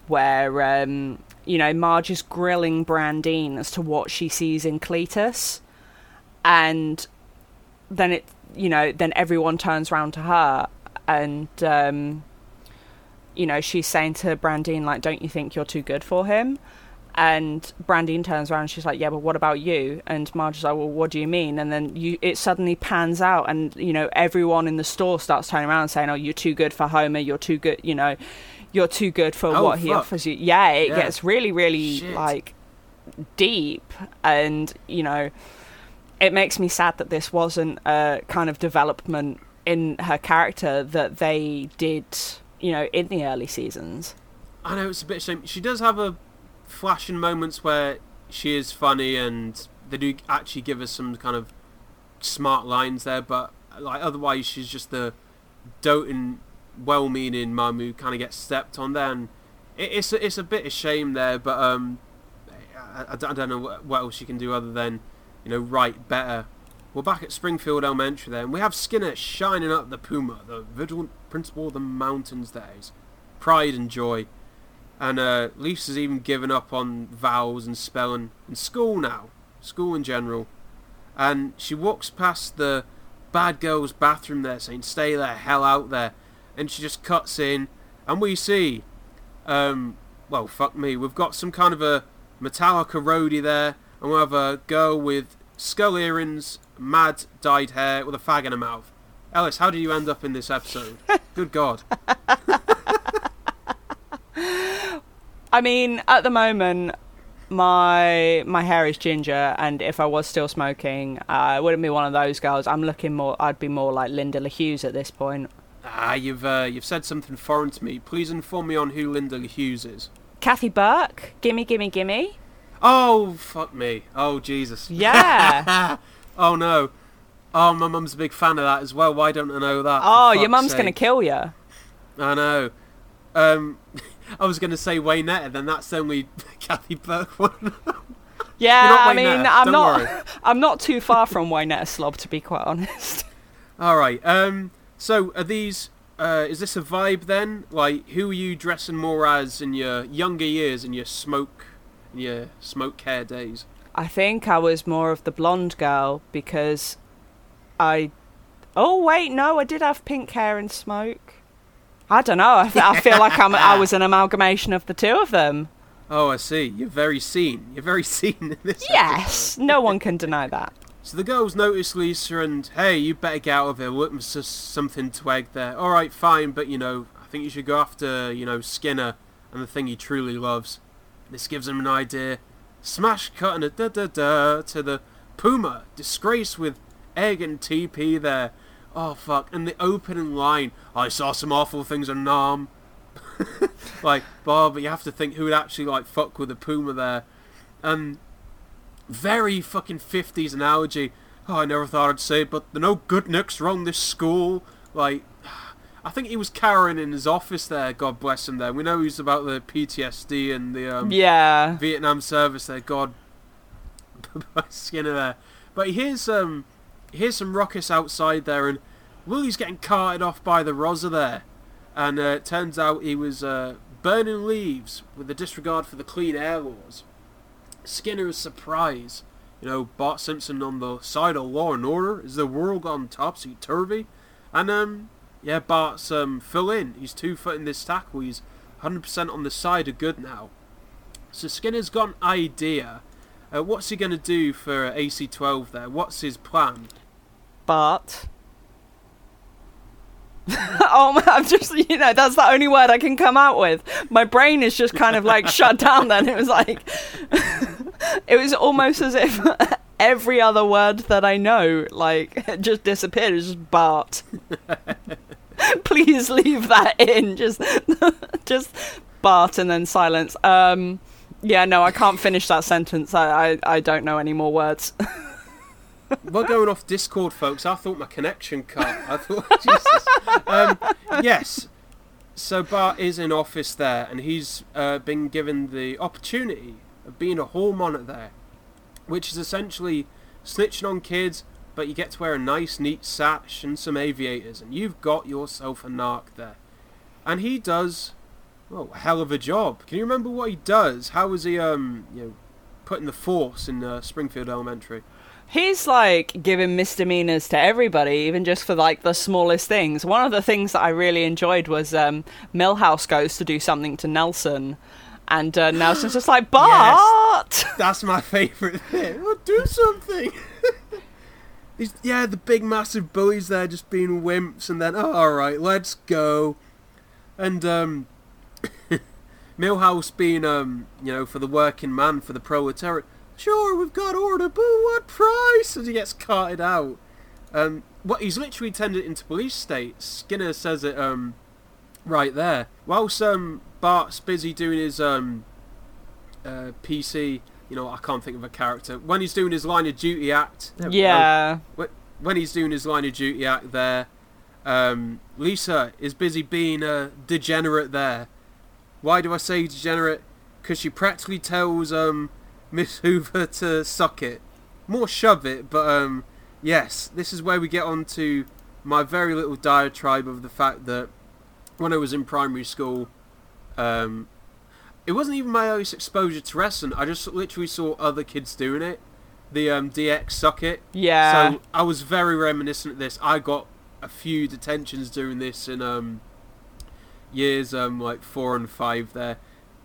where, um, you know, Marge is grilling Brandine as to what she sees in Cletus. And then it you know then everyone turns around to her and um you know she's saying to brandine like don't you think you're too good for him and brandine turns around and she's like yeah but what about you and marge is like well what do you mean and then you it suddenly pans out and you know everyone in the store starts turning around and saying oh you're too good for homer you're too good you know you're too good for Oh, what he offers you. Yeah, it Yeah. gets really, really Shit. like deep, and you know, it makes me sad that this wasn't a kind of development in her character that they did, you know, in the early seasons. I know it's a bit shame. She does have a flash in moments where she is funny, and they do actually give us some kind of smart lines there. But like otherwise, she's just the doting, well-meaning mum who kind of gets stepped on there, and it, it's a, it's a bit of shame there. But um, I, I don't know what, what else she can do other than you know write better. We're back at Springfield Elementary there, and we have Skinner shining up the Puma, the vigilant principal of the mountains. There is pride and joy. And uh, Lisa's even given up on vowels and spelling in school now, school in general. And she walks past the bad girl's bathroom there, saying, "Stay the hell out there." And she just cuts in, and we see, um, well, fuck me, we've got some kind of a Metallica roadie there, and we have a girl with skull earrings, mad dyed hair, with a fag in her mouth. Ellis, how did you end up in this episode? Good God. I mean, at the moment, my my hair is ginger, and if I was still smoking, uh, I wouldn't be one of those girls. I'm looking more. I'd be more like Linda LaHughes at this point. Ah, you've uh, you've said something foreign to me. Please inform me on who Linda Hughes is. Kathy Burke, gimme, gimme, gimme. Oh fuck me! Oh Jesus! Yeah. oh no! Oh, my mum's a big fan of that as well. Why don't I know that? oh, your mum's gonna kill you. I know. Um, I was gonna say Waynetta, then that's only Kathy Burke one. Yeah, I mean, I'm don't not. worry. I'm not too far from Waynetta Slob, to be quite honest. All right. Um. So are these? Uh, is this a vibe then? Like, who are you dressing more as in your younger years, in your smoke, in your smoke care days? I think I was more of the blonde girl because I. Oh wait, no, I did have pink hair and smoke. I don't know. I, I feel like I'm. I was an amalgamation of the two of them. Oh, I see. You're very seen. You're very seen in this. Yes, no one can deny that. So the girls notice Lisa and, hey, you better get out of here. Look, there's something to egg there. All right, fine, but you know, I think you should go after, you know, Skinner and the thing he truly loves. This gives him an idea. Smash cut and a da da da to the Puma, disgrace with egg and TP there. Oh fuck! And the opening line, I saw some awful things on Nam. like, Bob, but you have to think who would actually like fuck with the Puma there. And very fucking 50s analogy. Oh, I never thought I'd say but are no good nicks around this school. Like, I think he was cowering in his office there, God bless him there. We know he's about the PTSD and the um, Yeah. Vietnam service there, God. Skinner there. But he hears, um, he hears some ruckus outside there, and Willie's getting carted off by the Rosa there. And uh, it turns out he was uh, burning leaves with a disregard for the clean air laws. Skinner is surprised. You know, Bart Simpson on the side of law and order. Is the world gone topsy turvy? And um, yeah, Bart's um full in. He's two foot in this tackle. He's 100% on the side of good now. So Skinner's got an idea. Uh, what's he gonna do for AC12 there? What's his plan? Bart. oh, my- I'm just, you know, that's the only word I can come out with. My brain is just kind of like shut down then. It was like. it was almost as if every other word that I know, like, just disappeared. It was just Bart. Please leave that in. Just, just Bart and then silence. Um, yeah, no, I can't finish that sentence. I, I, I don't know any more words. We're going off Discord, folks. I thought my connection cut. I thought, Jesus. Um, yes. So Bart is in office there, and he's uh, been given the opportunity of being a hall monitor there, which is essentially snitching on kids, but you get to wear a nice, neat sash and some aviators, and you've got yourself a narc there. And he does, well, a hell of a job. Can you remember what he does? How was he, um, you know, putting the force in uh, Springfield Elementary? He's like giving misdemeanors to everybody, even just for like the smallest things. One of the things that I really enjoyed was um, Milhouse goes to do something to Nelson, and uh, Nelson's just like, Bart! That's my favourite thing. Oh, do something. Yeah, the big massive bullies there just being wimps, and then oh, all right, let's go. And um, Milhouse being, um, you know, for the working man, for the proletariat. Sure, we've got order, but what price? As he gets carted out. Um, what he's literally turned it into police state. Skinner says it, um, right there. Whilst um, Bart's busy doing his um, uh, PC, you know, I can't think of a character. When he's doing his line of duty act. there we go. Yeah. Wh- When he's doing his line of duty act there, um, Lisa is busy being a degenerate there. Why do I say degenerate? Because she practically tells um, Miss Hoover to suck it. More shove it, but um, yes, this is where we get on to my very little diatribe of the fact that when I was in primary school, um, it wasn't even my earliest exposure to wrestling. I just literally saw other kids doing it. The um, DX suck it. Yeah. So I was very reminiscent of this. I got a few detentions doing this in um, years um, like four and five. There,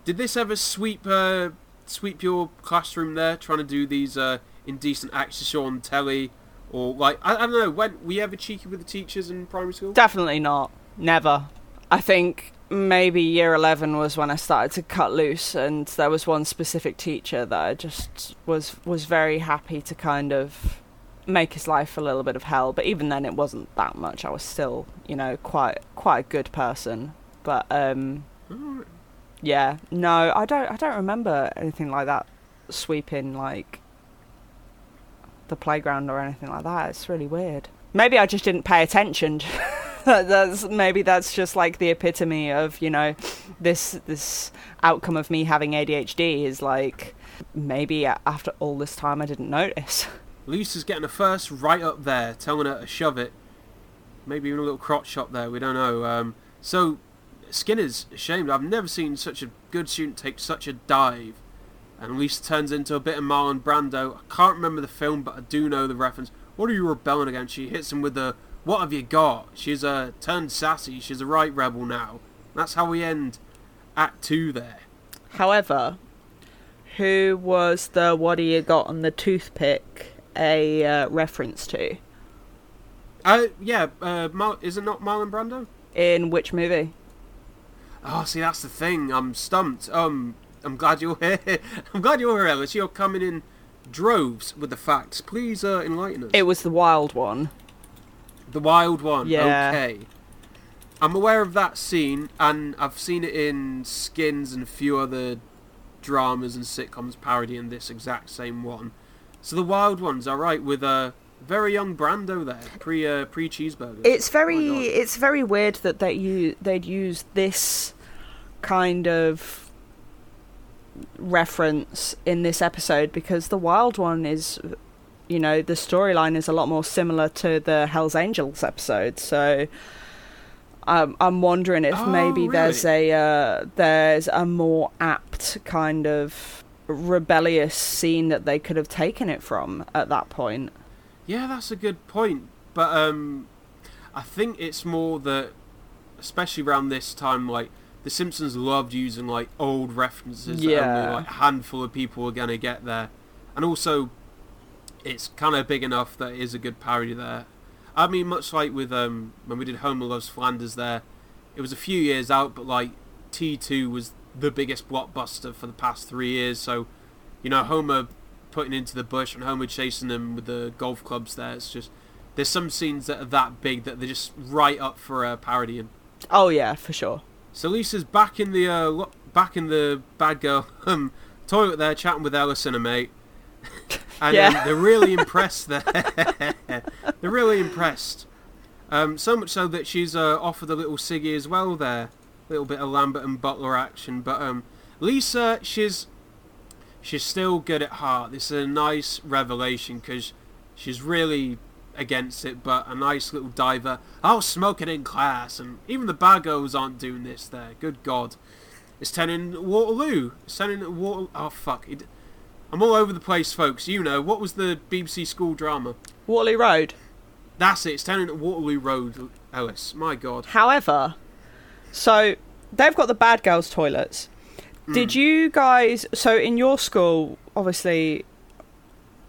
did this ever sweep uh, sweep your classroom there, trying to do these uh, indecent acts to show on telly, or like I, I don't know. When were you ever cheeky with the teachers in primary school? Definitely not. Never. I think maybe year 11 was when I started to cut loose and there was one specific teacher that I just was was very happy to kind of make his life a little bit of hell but even then it wasn't that much. I was still you know quite quite a good person but um yeah no I don't I don't remember anything like that sweeping like the playground or anything like that. It's really weird. Maybe I just didn't pay attention that's maybe that's just like the epitome of you know this this outcome of me having ADHD is like maybe after all this time I didn't notice. Lisa's getting a first right up there, telling her to shove it. Maybe even a little crotch shot there. We don't know. Um, so Skinner's ashamed. I've never seen such a good student take such a dive. And Lisa turns into a bit of Marlon Brando. I can't remember the film, but I do know the reference. What are you rebelling against? She hits him with the "What have you got?" She's uh, turned sassy. She's a right rebel now. That's how we end Act Two there. However, who was the what do you got on the toothpick a uh, reference to? Uh, yeah. Uh, Mar- is it not Marlon Brando? In which movie? Oh, see, that's the thing. I'm stumped. Um, I'm glad you're here. I'm glad you're here, Ellis. You're coming in droves with the facts. Please uh, enlighten us. It was the wild one. The wild one. Yeah. Okay. I'm aware of that scene, and I've seen it in Skins and a few other dramas and sitcoms parodying this exact same one. So the wild one's all right with a very young Brando there, pre uh, pre cheeseburger. It's very Oh it's very weird that they u- they'd use this kind of reference in this episode because the wild one is you know the storyline is a lot more similar to the Hell's Angels episode so um, I'm wondering if Oh, maybe there's a uh, there's a more apt kind of rebellious scene that they could have taken it from at that point. Yeah, that's a good point. But um, I think it's more that, especially around this time, like The Simpsons loved using like old references that Yeah. only like a handful of people are gonna get there, and also it's kind of big enough that it is a good parody there. I mean, much like with um, when we did Homer Loves Flanders, there, it was a few years out, but like T two was the biggest blockbuster for the past three years. So, you know, Homer putting into the bush and Homer chasing them with the golf clubs. There, it's just there's some scenes that are that big that they're just right up for a parodying. Oh yeah, for sure. So Lisa's back in the uh, lo- back in the bad girl um, toilet there, chatting with Ellis and her mate, and Yeah. um, they're really impressed. There, they're really impressed. Um, so much so that she's uh, offered a little Siggy as well. There, A little bit of Lambert and Butler action. But um, Lisa, she's she's still good at heart. This is a nice revelation because she's really against it, but a nice little diver. I'll smoke it in class, and even the bad girls aren't doing this there. Good God. It's turning Waterloo. It's turning Water. Oh, fuck. It... I'm all over the place, folks. You know, what was the BBC school drama? Waterloo Road. That's it. It's turning at Waterloo Road, Ellis. My God. However, so they've got the bad girls' toilets. Hmm. Did you guys? So in your school, obviously,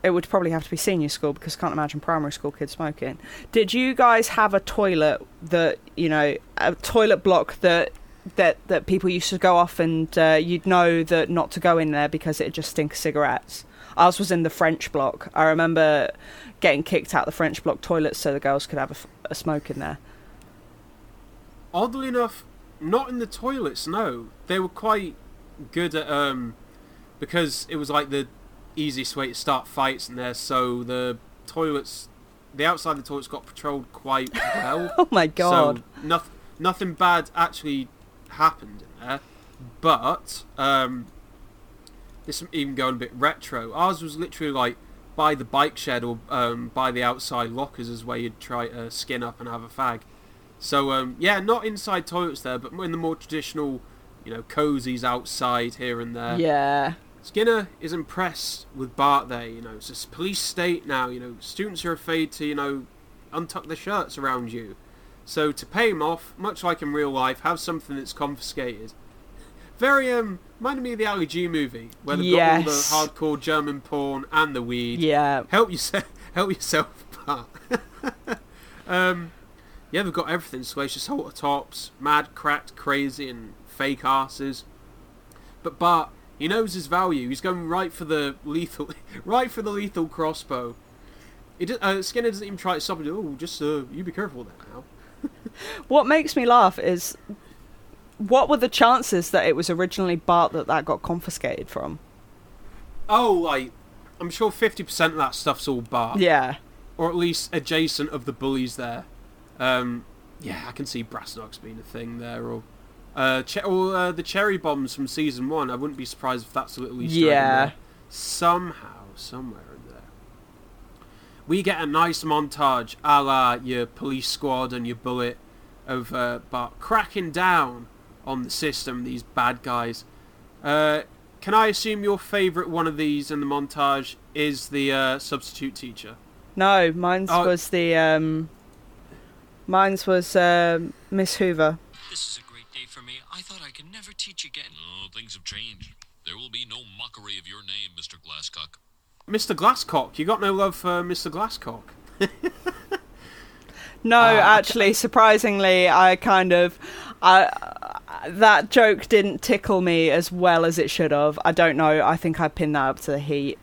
it would probably have to be senior school because I can't imagine primary school kids smoking. Did you guys have a toilet that you know, a toilet block that that that people used to go off and uh, you'd know that not to go in there because it just stinks of cigarettes. Ours was in the French block. I remember getting kicked out the French block toilets so the girls could have a smoke in there. Oddly enough, not in the toilets. No, they were quite good at um because it was like the easiest way to start fights in there. So the toilets, the outside of the toilets got patrolled quite well. oh my god! So nothing, nothing bad actually happened in there. But um, this is even going a bit retro. Ours was literally like by the bike shed or um, by the outside lockers is where you'd try to skin up and have a fag. So um, yeah, not inside toilets there, but in the more traditional, you know, cozies outside here and there. Yeah. Skinner is impressed with Bart there, you know, it's a police state now, you know, students are afraid to, you know, untuck their shirts around you. So to pay him off, much like in real life, have something that's confiscated. Very, um, reminded me of the Ali G movie, where they've Yes. got all the hardcore German porn and the weed. Yeah. Help yourself, help yourself, um, yeah, they've got everything. Salacious halter tops, mad, cracked, crazy, and fake asses. But Bart, he knows his value. He's going right for the lethal, right for the lethal crossbow. Does, uh, Skinner doesn't even try to stop him. Oh, just uh, you be careful there now. What makes me laugh is what were the chances that it was originally Bart that that got confiscated from? Oh, like I'm sure fifty percent of that stuff's all Bart. Yeah. or at least adjacent of the bullies there. Um, yeah, I can see brass knucks being a thing there, or uh, che- or uh, the cherry bombs from season one. I wouldn't be surprised if that's a little Easter Yeah. somehow, somewhere. We get a nice montage, a la your police squad and your bullet, of uh, Bart cracking down on the system, these bad guys. Uh, can I assume your favourite one of these in the montage is the uh, substitute teacher? No, mine's Oh. was the um mine's was um Miss Hoover. This is a great day for me. I thought I could never teach again. Oh, things have changed. There will be no mockery of your name, Mr. Glascock. Mr. Glascock, you got no love for Mr. Glascock. No, Ah, actually, surprisingly, I kind of, I that joke didn't tickle me as well as it should have. I don't know. I think I pinned that up to the heat.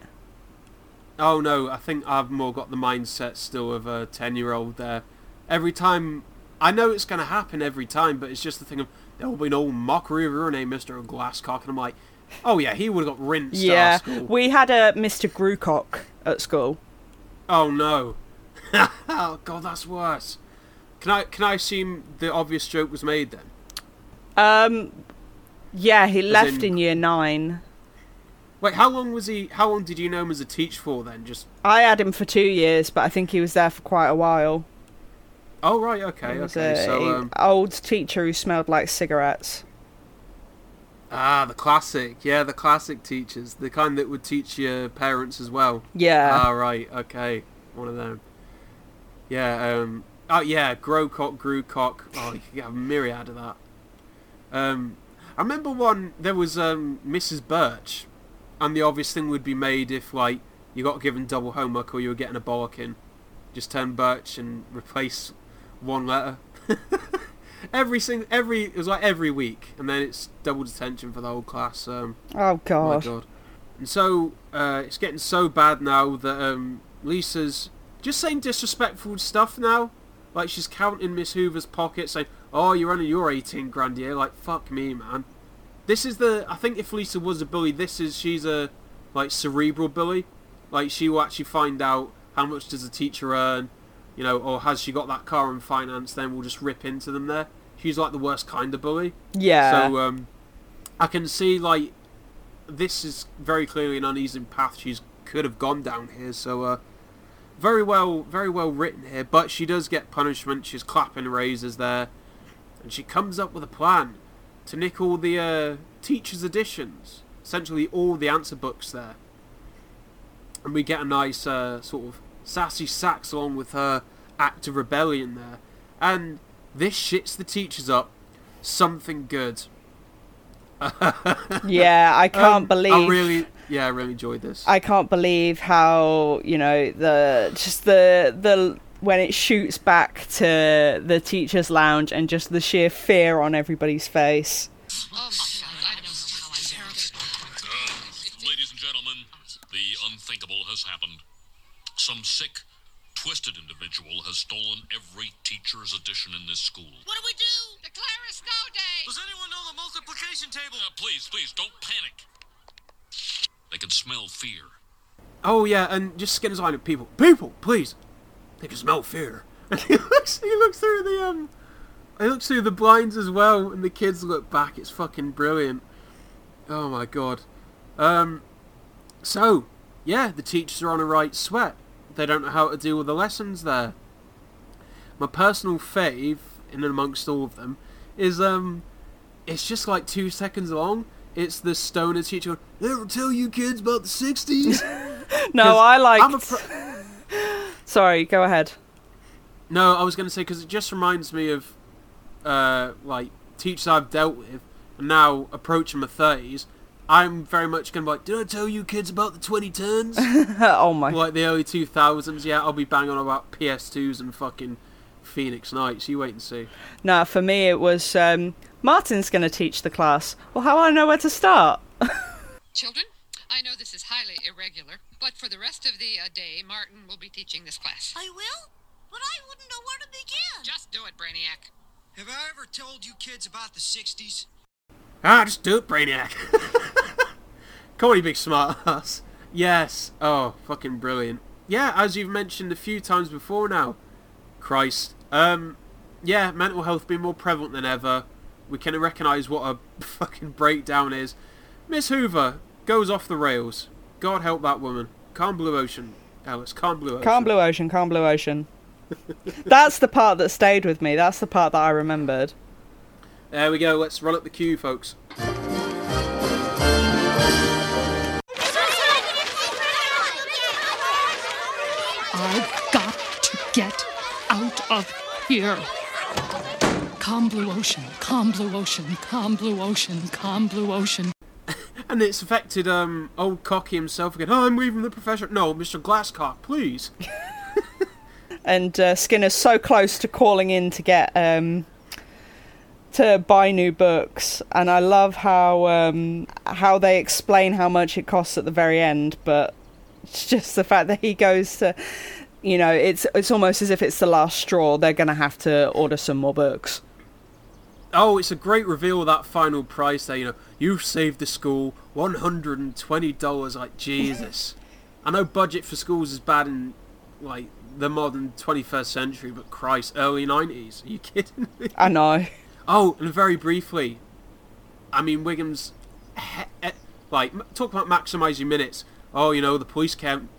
Oh no, I think I've more got the mindset still of a ten-year-old there. Every time, I know it's going to happen every time, but it's just the thing of there will be no mockery of your name, Mr. Glascock, and I'm like, oh yeah, he would have got rinsed. Yeah, we had a Mr. Grucock at school. Oh no. oh god, that's worse. Can I can I assume the obvious joke was made then? Um, yeah, he left in- in year nine. Wait, how long was he? How long did you know him as a teach for then? Just I had him for two years, but I think he was there for quite a while. oh right, okay, He was okay. a So um, old teacher who smelled like cigarettes. Ah, the classic, yeah, the classic teachers, the kind that would teach your parents as well. Yeah. Ah, right, okay, one of them. Yeah, um, oh yeah, Growcock, Grewcock. Oh, you could have a myriad of that. Um, I remember one. There was um, Mrs. Birch, and the obvious thing would be made if like you got given double homework or you were getting a bollocking. Just turn Birch and replace one letter. every sing, every it was like every week, and then it's double detention for the whole class. Um, Oh god. my god. And so uh, it's getting so bad now that um, Lisa's just saying disrespectful stuff now. Like she's counting Miss Hoover's pockets, saying, "Oh, you're only your 18 grand a year." Like fuck me, man. This is the. I think if Lisa was a bully, this is she's a like cerebral bully. Like she will actually find out how much does a teacher earn, you know, or has she got that car on finance? Then we'll just rip into them there. She's like the worst kind of bully. Yeah. So um, I can see like this is very clearly an uneasy path she's could have gone down here. So uh, very well, very well written here. But she does get punishment. She's clapping razors there, and she comes up with a plan to nick all the uh, teachers' editions, essentially all the answer books there. And we get a nice uh, sort of sassy sax along with her act of rebellion there, and this shits the teachers up something good. yeah, I can't Um, believe. I really, yeah, I really enjoyed this. I can't believe how you know the just the the when it shoots back to the teachers' lounge and just the sheer fear on everybody's face. Ladies and gentlemen, the unthinkable has happened. Some sick, twisted individual has stolen every teacher's edition in this school. What do we do? Declare a snow day. Does anyone know the multiplication table? Uh, please, please, don't panic. They can smell fear. Oh yeah, and just skin his eye at people. People, please. They can smell fear. And he looks he looks through the um he looks through the blinds as well and the kids look back. It's fucking brilliant. Oh my god. Um so, yeah, the teachers are on a right sweat. They don't know how to deal with the lessons there. My personal fave, in and amongst all of them, is um it's just like two seconds long. It's the stoner teacher They'll tell you kids about the sixties? No, I like. Pro- Sorry, go ahead. No, I was going to say because it just reminds me of uh, like teachers I've dealt with, and now approaching my thirties. I'm very much going to be like, did I tell you kids about the 2010s? oh my. like the early 2000s. Yeah, I'll be banging on about PS2s and fucking Phoenix Nights. You wait and see. No, for me it was um, Martin's going to teach the class. Well, how will I know where to start? Children, I know this is highly irregular, but for the rest of the uh, day, Martin will be teaching this class. I will? But I wouldn't know where to begin. Just do it, Brainiac. Have I ever told you kids about the 60s? Ah, just do it, Brainiac. You big smart ass. Yes. Oh, fucking brilliant. Yeah, as you've mentioned a few times before now. Christ. Um, yeah, mental health being more prevalent than ever. We can recognise what a fucking breakdown is. Miss Hoover goes off the rails. God help that woman. Calm blue ocean. Alice, calm blue ocean. Calm blue ocean, calm blue ocean. That's the part that stayed with me. That's the part that I remembered. There we go. Let's run up the queue, folks. I've got to get out of here. Calm blue ocean, calm blue ocean, calm blue ocean, calm blue ocean. And it's affected um old Cocky himself again. Oh, I'm leaving the profession. No, Mr. Glascock, please. and uh, Skinner's so close to calling in to get um, to buy new books, and I love how um, how they explain how much it costs at the very end, but it's just the fact that he goes to, you know, it's it's almost as if it's the last straw. They're gonna have to order some more books. Oh, it's a great reveal that final price there, you know. You've saved the school $120. Like, Jesus. I know budget for schools is bad in, like, the modern 21st century, but Christ, early 90s. Are you kidding me? I know. Oh, and very briefly, I mean, Wiggum's, he- eh, like, talk about maximising minutes. Oh, you know, the police can't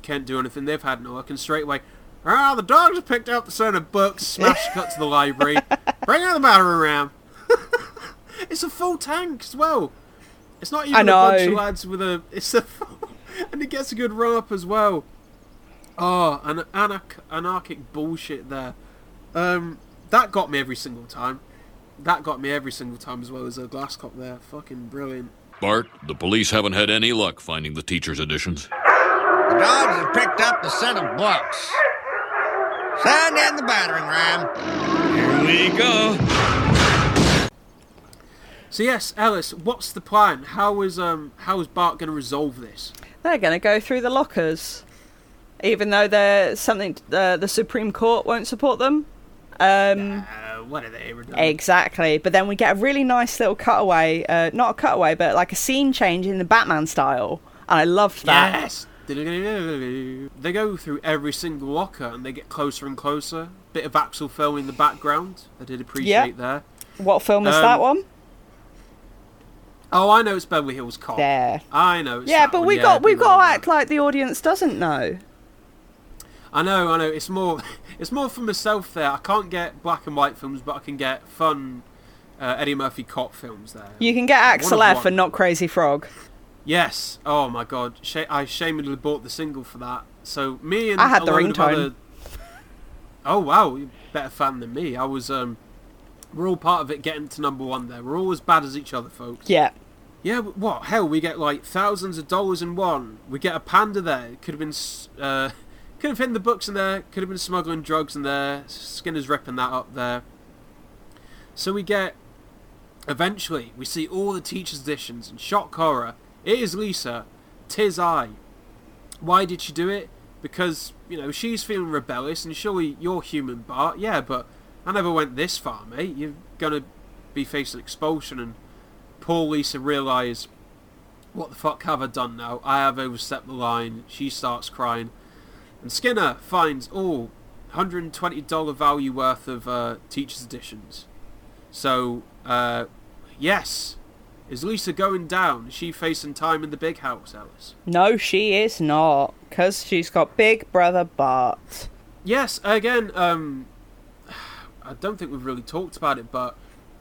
can't do anything. They've had no luck. And straight away, ah, the dogs have picked up the set of books. Smash cut to the library. Bring out the battering ram. it's a full tank as well. It's not even a bunch of lads with a. It's a. Full, and it gets a good run up as well. Oh, an anarch- anarchic bullshit there. Um, that got me every single time. That got me every single time as well as a glass cop there. Fucking brilliant. Bart, the police haven't had any luck finding the teacher's editions. The dogs have picked up the set of books. Send in the battering ram. Here we go. So yes, Ellis, what's the plan? How is um how is Bart going to resolve this? They're going to go through the lockers, even though they're something uh, the Supreme Court won't support them. Um, What are they ever done? Exactly, but then we get a really nice little cutaway, uh, not a cutaway, but like a scene change in the Batman style, and I loved that. Yes. They go through every single locker and they get closer and closer. Bit of Axel F in the background. I did appreciate there. What film is Um, that one? Oh, I know it's Beverly Hills Cop. There. I know. It's Yeah, but we yeah, got we got to act like the audience doesn't know. I know, I know. It's more, it's more for myself there. I can't get black and white films, but I can get fun uh, Eddie Murphy cop films there. You can get Axel F and not Crazy Frog. Yes. Oh my god. I shamedly bought the single for that. So me and I had the ringtone. other- Oh wow, you're better fan than me. I was. um We're all part of it getting to number one. There, we're all as bad as each other, folks. Yeah. Yeah. What hell? We get like thousands of dollars in one. We get a panda there. It could have been. Uh, Could have hidden the books in there. Could have been smuggling drugs in there. Skinner's ripping that up there. So we get. Eventually, we see all the teacher's editions and shock horror. It is Lisa. Tis I. Why did she do it? Because, you know, she's feeling rebellious and surely you're human, Bart. Yeah, but I never went this far, mate. You're gonna be facing expulsion and poor Lisa realise what the fuck have I done now? I have overstepped the line. She starts crying. And Skinner finds all $120 value worth of uh, teacher's editions. So, uh, yes. Is Lisa going down? Is she facing time in the big house, Alice? No, she is not, because she's got Big Brother Bart. Yes, again, um, I don't think we've really talked about it, but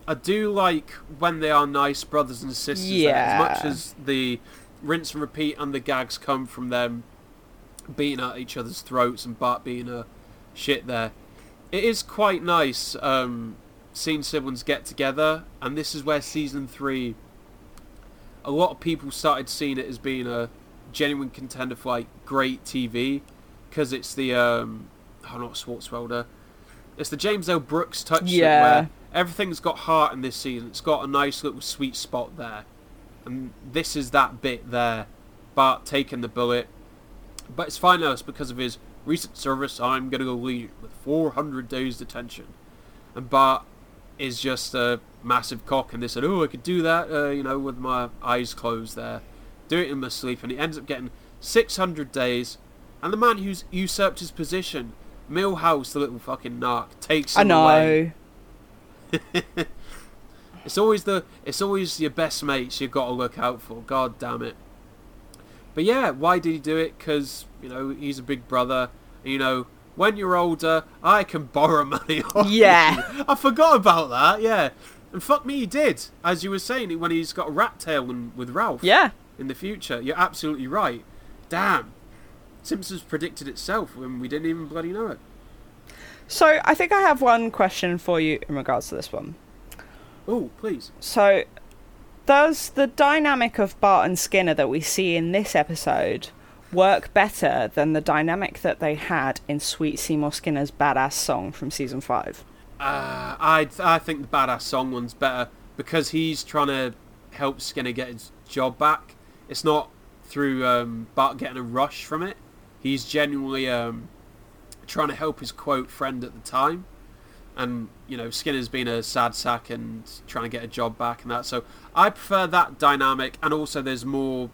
I do like when they are nice brothers and sisters. Yeah. As much as the rinse and repeat and the gags come from them beating at each other's throats and Bart being a shit there, it is quite nice um, seeing siblings get together, and this is where season three. A lot of people started seeing it as being a genuine contender for like great TV, because it's the um, oh not Swartzwelder, it's the James L. Brooks touch Yeah. where everything's got heart in this season. It's got a nice little sweet spot there, and this is that bit there. Bart taking the bullet, but it's fine now. It's because of his recent service. I'm gonna go lead with 400 days detention, and Bart is just a massive cock, and they said, "Oh, I could do that," uh, you know, with my eyes closed there, do it in my sleep, and he ends up getting 600 days. And the man who's usurped his position, Milhouse, the little fucking narc, takes I him know. away. It's always the it's always your best mates you've got to look out for. God damn it. But yeah, why did he do it? Because you know he's a big brother. You know, when you're older, I can borrow money off Yeah. you. I forgot about that. Yeah, and fuck me, he did. As you were saying, when he's got a rat tail and with Ralph. Yeah. In the future, you're absolutely right. Damn, Simpsons predicted itself when we didn't even bloody know it. So I think I have one question for you in regards to this one. Oh, please. So, does the dynamic of Bart and Skinner that we see in this episode work better than the dynamic that they had in Sweet Seymour Skinner's badass song from season five? Uh, I I think the badass song one's better because he's trying to help Skinner get his job back. It's not through um, Bart getting a rush from it. He's genuinely um, trying to help his quote friend at the time, and you know Skinner's been a sad sack and trying to get a job back and that. So I prefer that dynamic, and also there's more.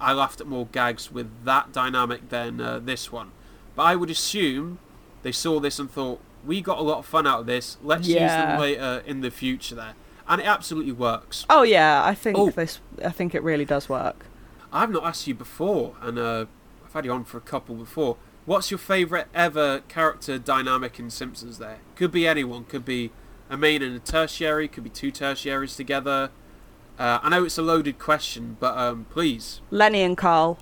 I laughed at more gags with that dynamic than uh, this one, but I would assume they saw this and thought we got a lot of fun out of this. Let's use Yeah. them later in the future there, and it absolutely works. Oh yeah, I think Oh. this. I think it really does work. I've not asked you before, and uh, I've had you on for a couple before. What's your favourite ever character dynamic in Simpsons? There could be anyone. Could be a main and a tertiary. Could be two tertiaries together. Uh, I know it's a loaded question, but um, please. Lenny and Carl.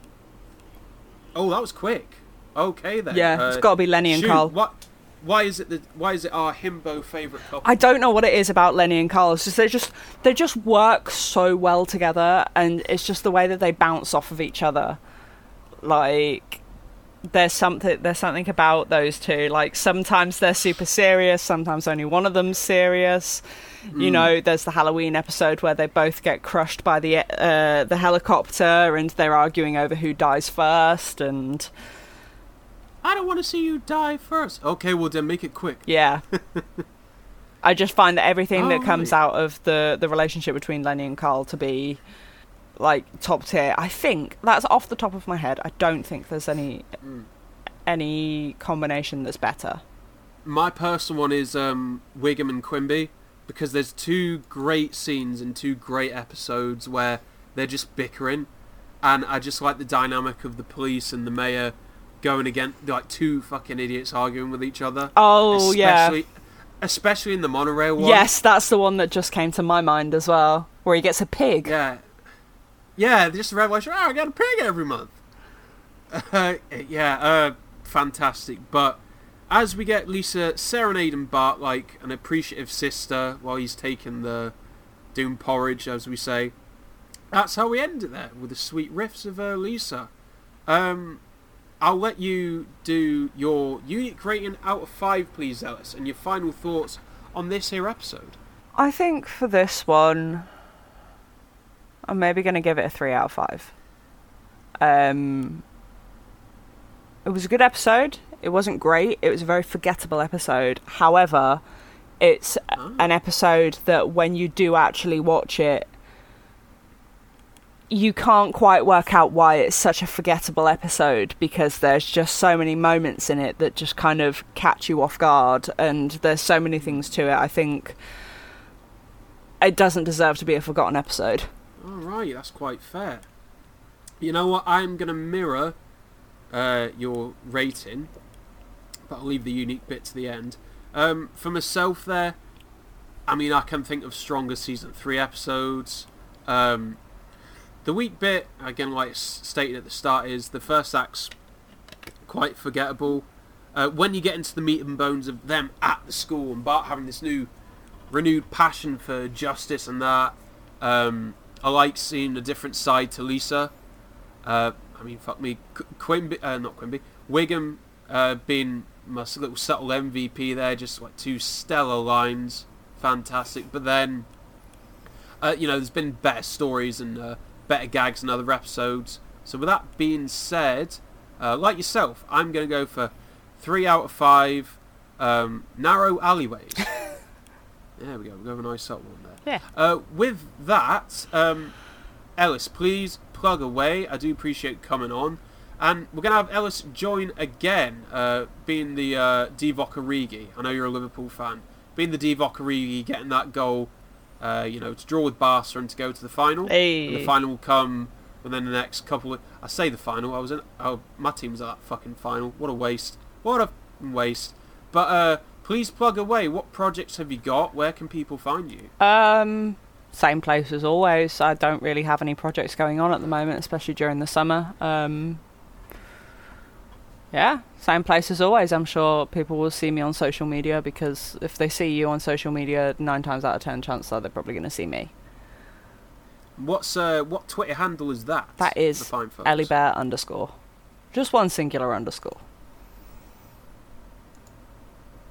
Oh, that was quick. Okay then. Yeah, Uh, it's gotta be Lenny and shoot, Carl. What? Why is it the? Why is it our himbo favourite couple? I don't know what it is about Lenny and Carl. It's just they just they just work so well together, and it's just the way that they bounce off of each other. Like there's something there's something about those two. Like sometimes they're super serious, sometimes only one of them's serious. You Mm. know, there's the Halloween episode where they both get crushed by the uh, the helicopter, and they're arguing over who dies first, and I don't want to see you die first. Okay, well then make it quick. Yeah. I just find that everything that Oh, comes right. out of the the relationship between Lenny and Carl to be like top tier. I think that's off the top of my head. I don't think there's any Mm. any combination that's better. My personal one is um, Wiggum and Quimby because there's two great scenes and two great episodes where they're just bickering, and I just like the dynamic of the police and the mayor going against like two fucking idiots arguing with each other. Oh, yeah. especially, especially in the monorail one. Yes, that's the one that just came to my mind as well, where he gets a pig. Yeah. Yeah, just revelation. Oh, I got a pig every month. Uh, yeah, uh, fantastic. But as we get Lisa serenading Bart like an appreciative sister while he's taking the doom porridge, as we say, that's how we end it there with the sweet riffs of uh, Lisa. Um, I'll let you do your unique rating out of five, please, Ellis, and your final thoughts on this here episode. I think for this one, I'm maybe going to give it a three out of five. Um, it was a good episode. It wasn't great. It was a very forgettable episode. However, it's an episode that when you do actually watch it, you can't quite work out why it's such a forgettable episode because there's just so many moments in it that just kind of catch you off guard and there's so many things to it. I think it doesn't deserve to be a forgotten episode. All right, that's quite fair. You know what? I'm going to mirror uh, your rating, but I'll leave the unique bit to the end. Um, for myself, there, I mean, I can think of stronger season three episodes. Um, the weak bit, again, like stated at the start, is the first act's quite forgettable. Uh, when you get into the meat and bones of them at the school and Bart having this new renewed passion for justice and that. Um, I like seeing a different side to Lisa. Uh, I mean, fuck me, Qu- Quimby, uh, not Quimby, Wiggum uh, being my little subtle MVP there, just like two stellar lines, fantastic. But then, uh, you know, there's been better stories and uh, better gags in other episodes. So with that being said, uh, like yourself, I'm going to go for three out of five um, narrow alleyways. There we go. We got a nice subtle one there. Yeah. Uh, with that, um, Ellis, please plug away. I do appreciate coming on. And we're going to have Ellis join again, uh, being the uh, Divock Origi. I know you're a Liverpool fan. Being the Divock Origi, getting that goal, uh, you know, to draw with Barca and to go to the final. And the final will come within the next couple of... I say the final. I was in... Oh, my team was at that fucking final. What a waste. What a waste. But uh, please plug away. What projects have you got? Where can people find you? Um, same place as always. I don't really have any projects going on at the moment, especially during the summer. Um, yeah, same place as always. I'm sure people will see me on social media because if they see you on social media, nine times out of ten, chances are they're probably going to see me. What's uh, what Twitter handle is that? That is? Ellie Bear underscore. Just one singular underscore.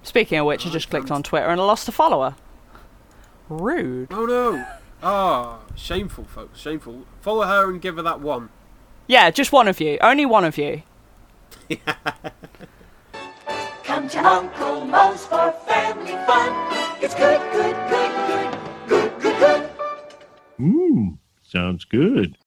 Speaking of which, I just clicked on Twitter and I lost a follower. Rude. Oh no! Oh, shameful, folks. Shameful. Follow her and give her that one. Yeah, just one of you. Only one of you. Come to Uncle Moe's for family fun. It's good, good, good, good, good, good, good. Mmm, sounds good.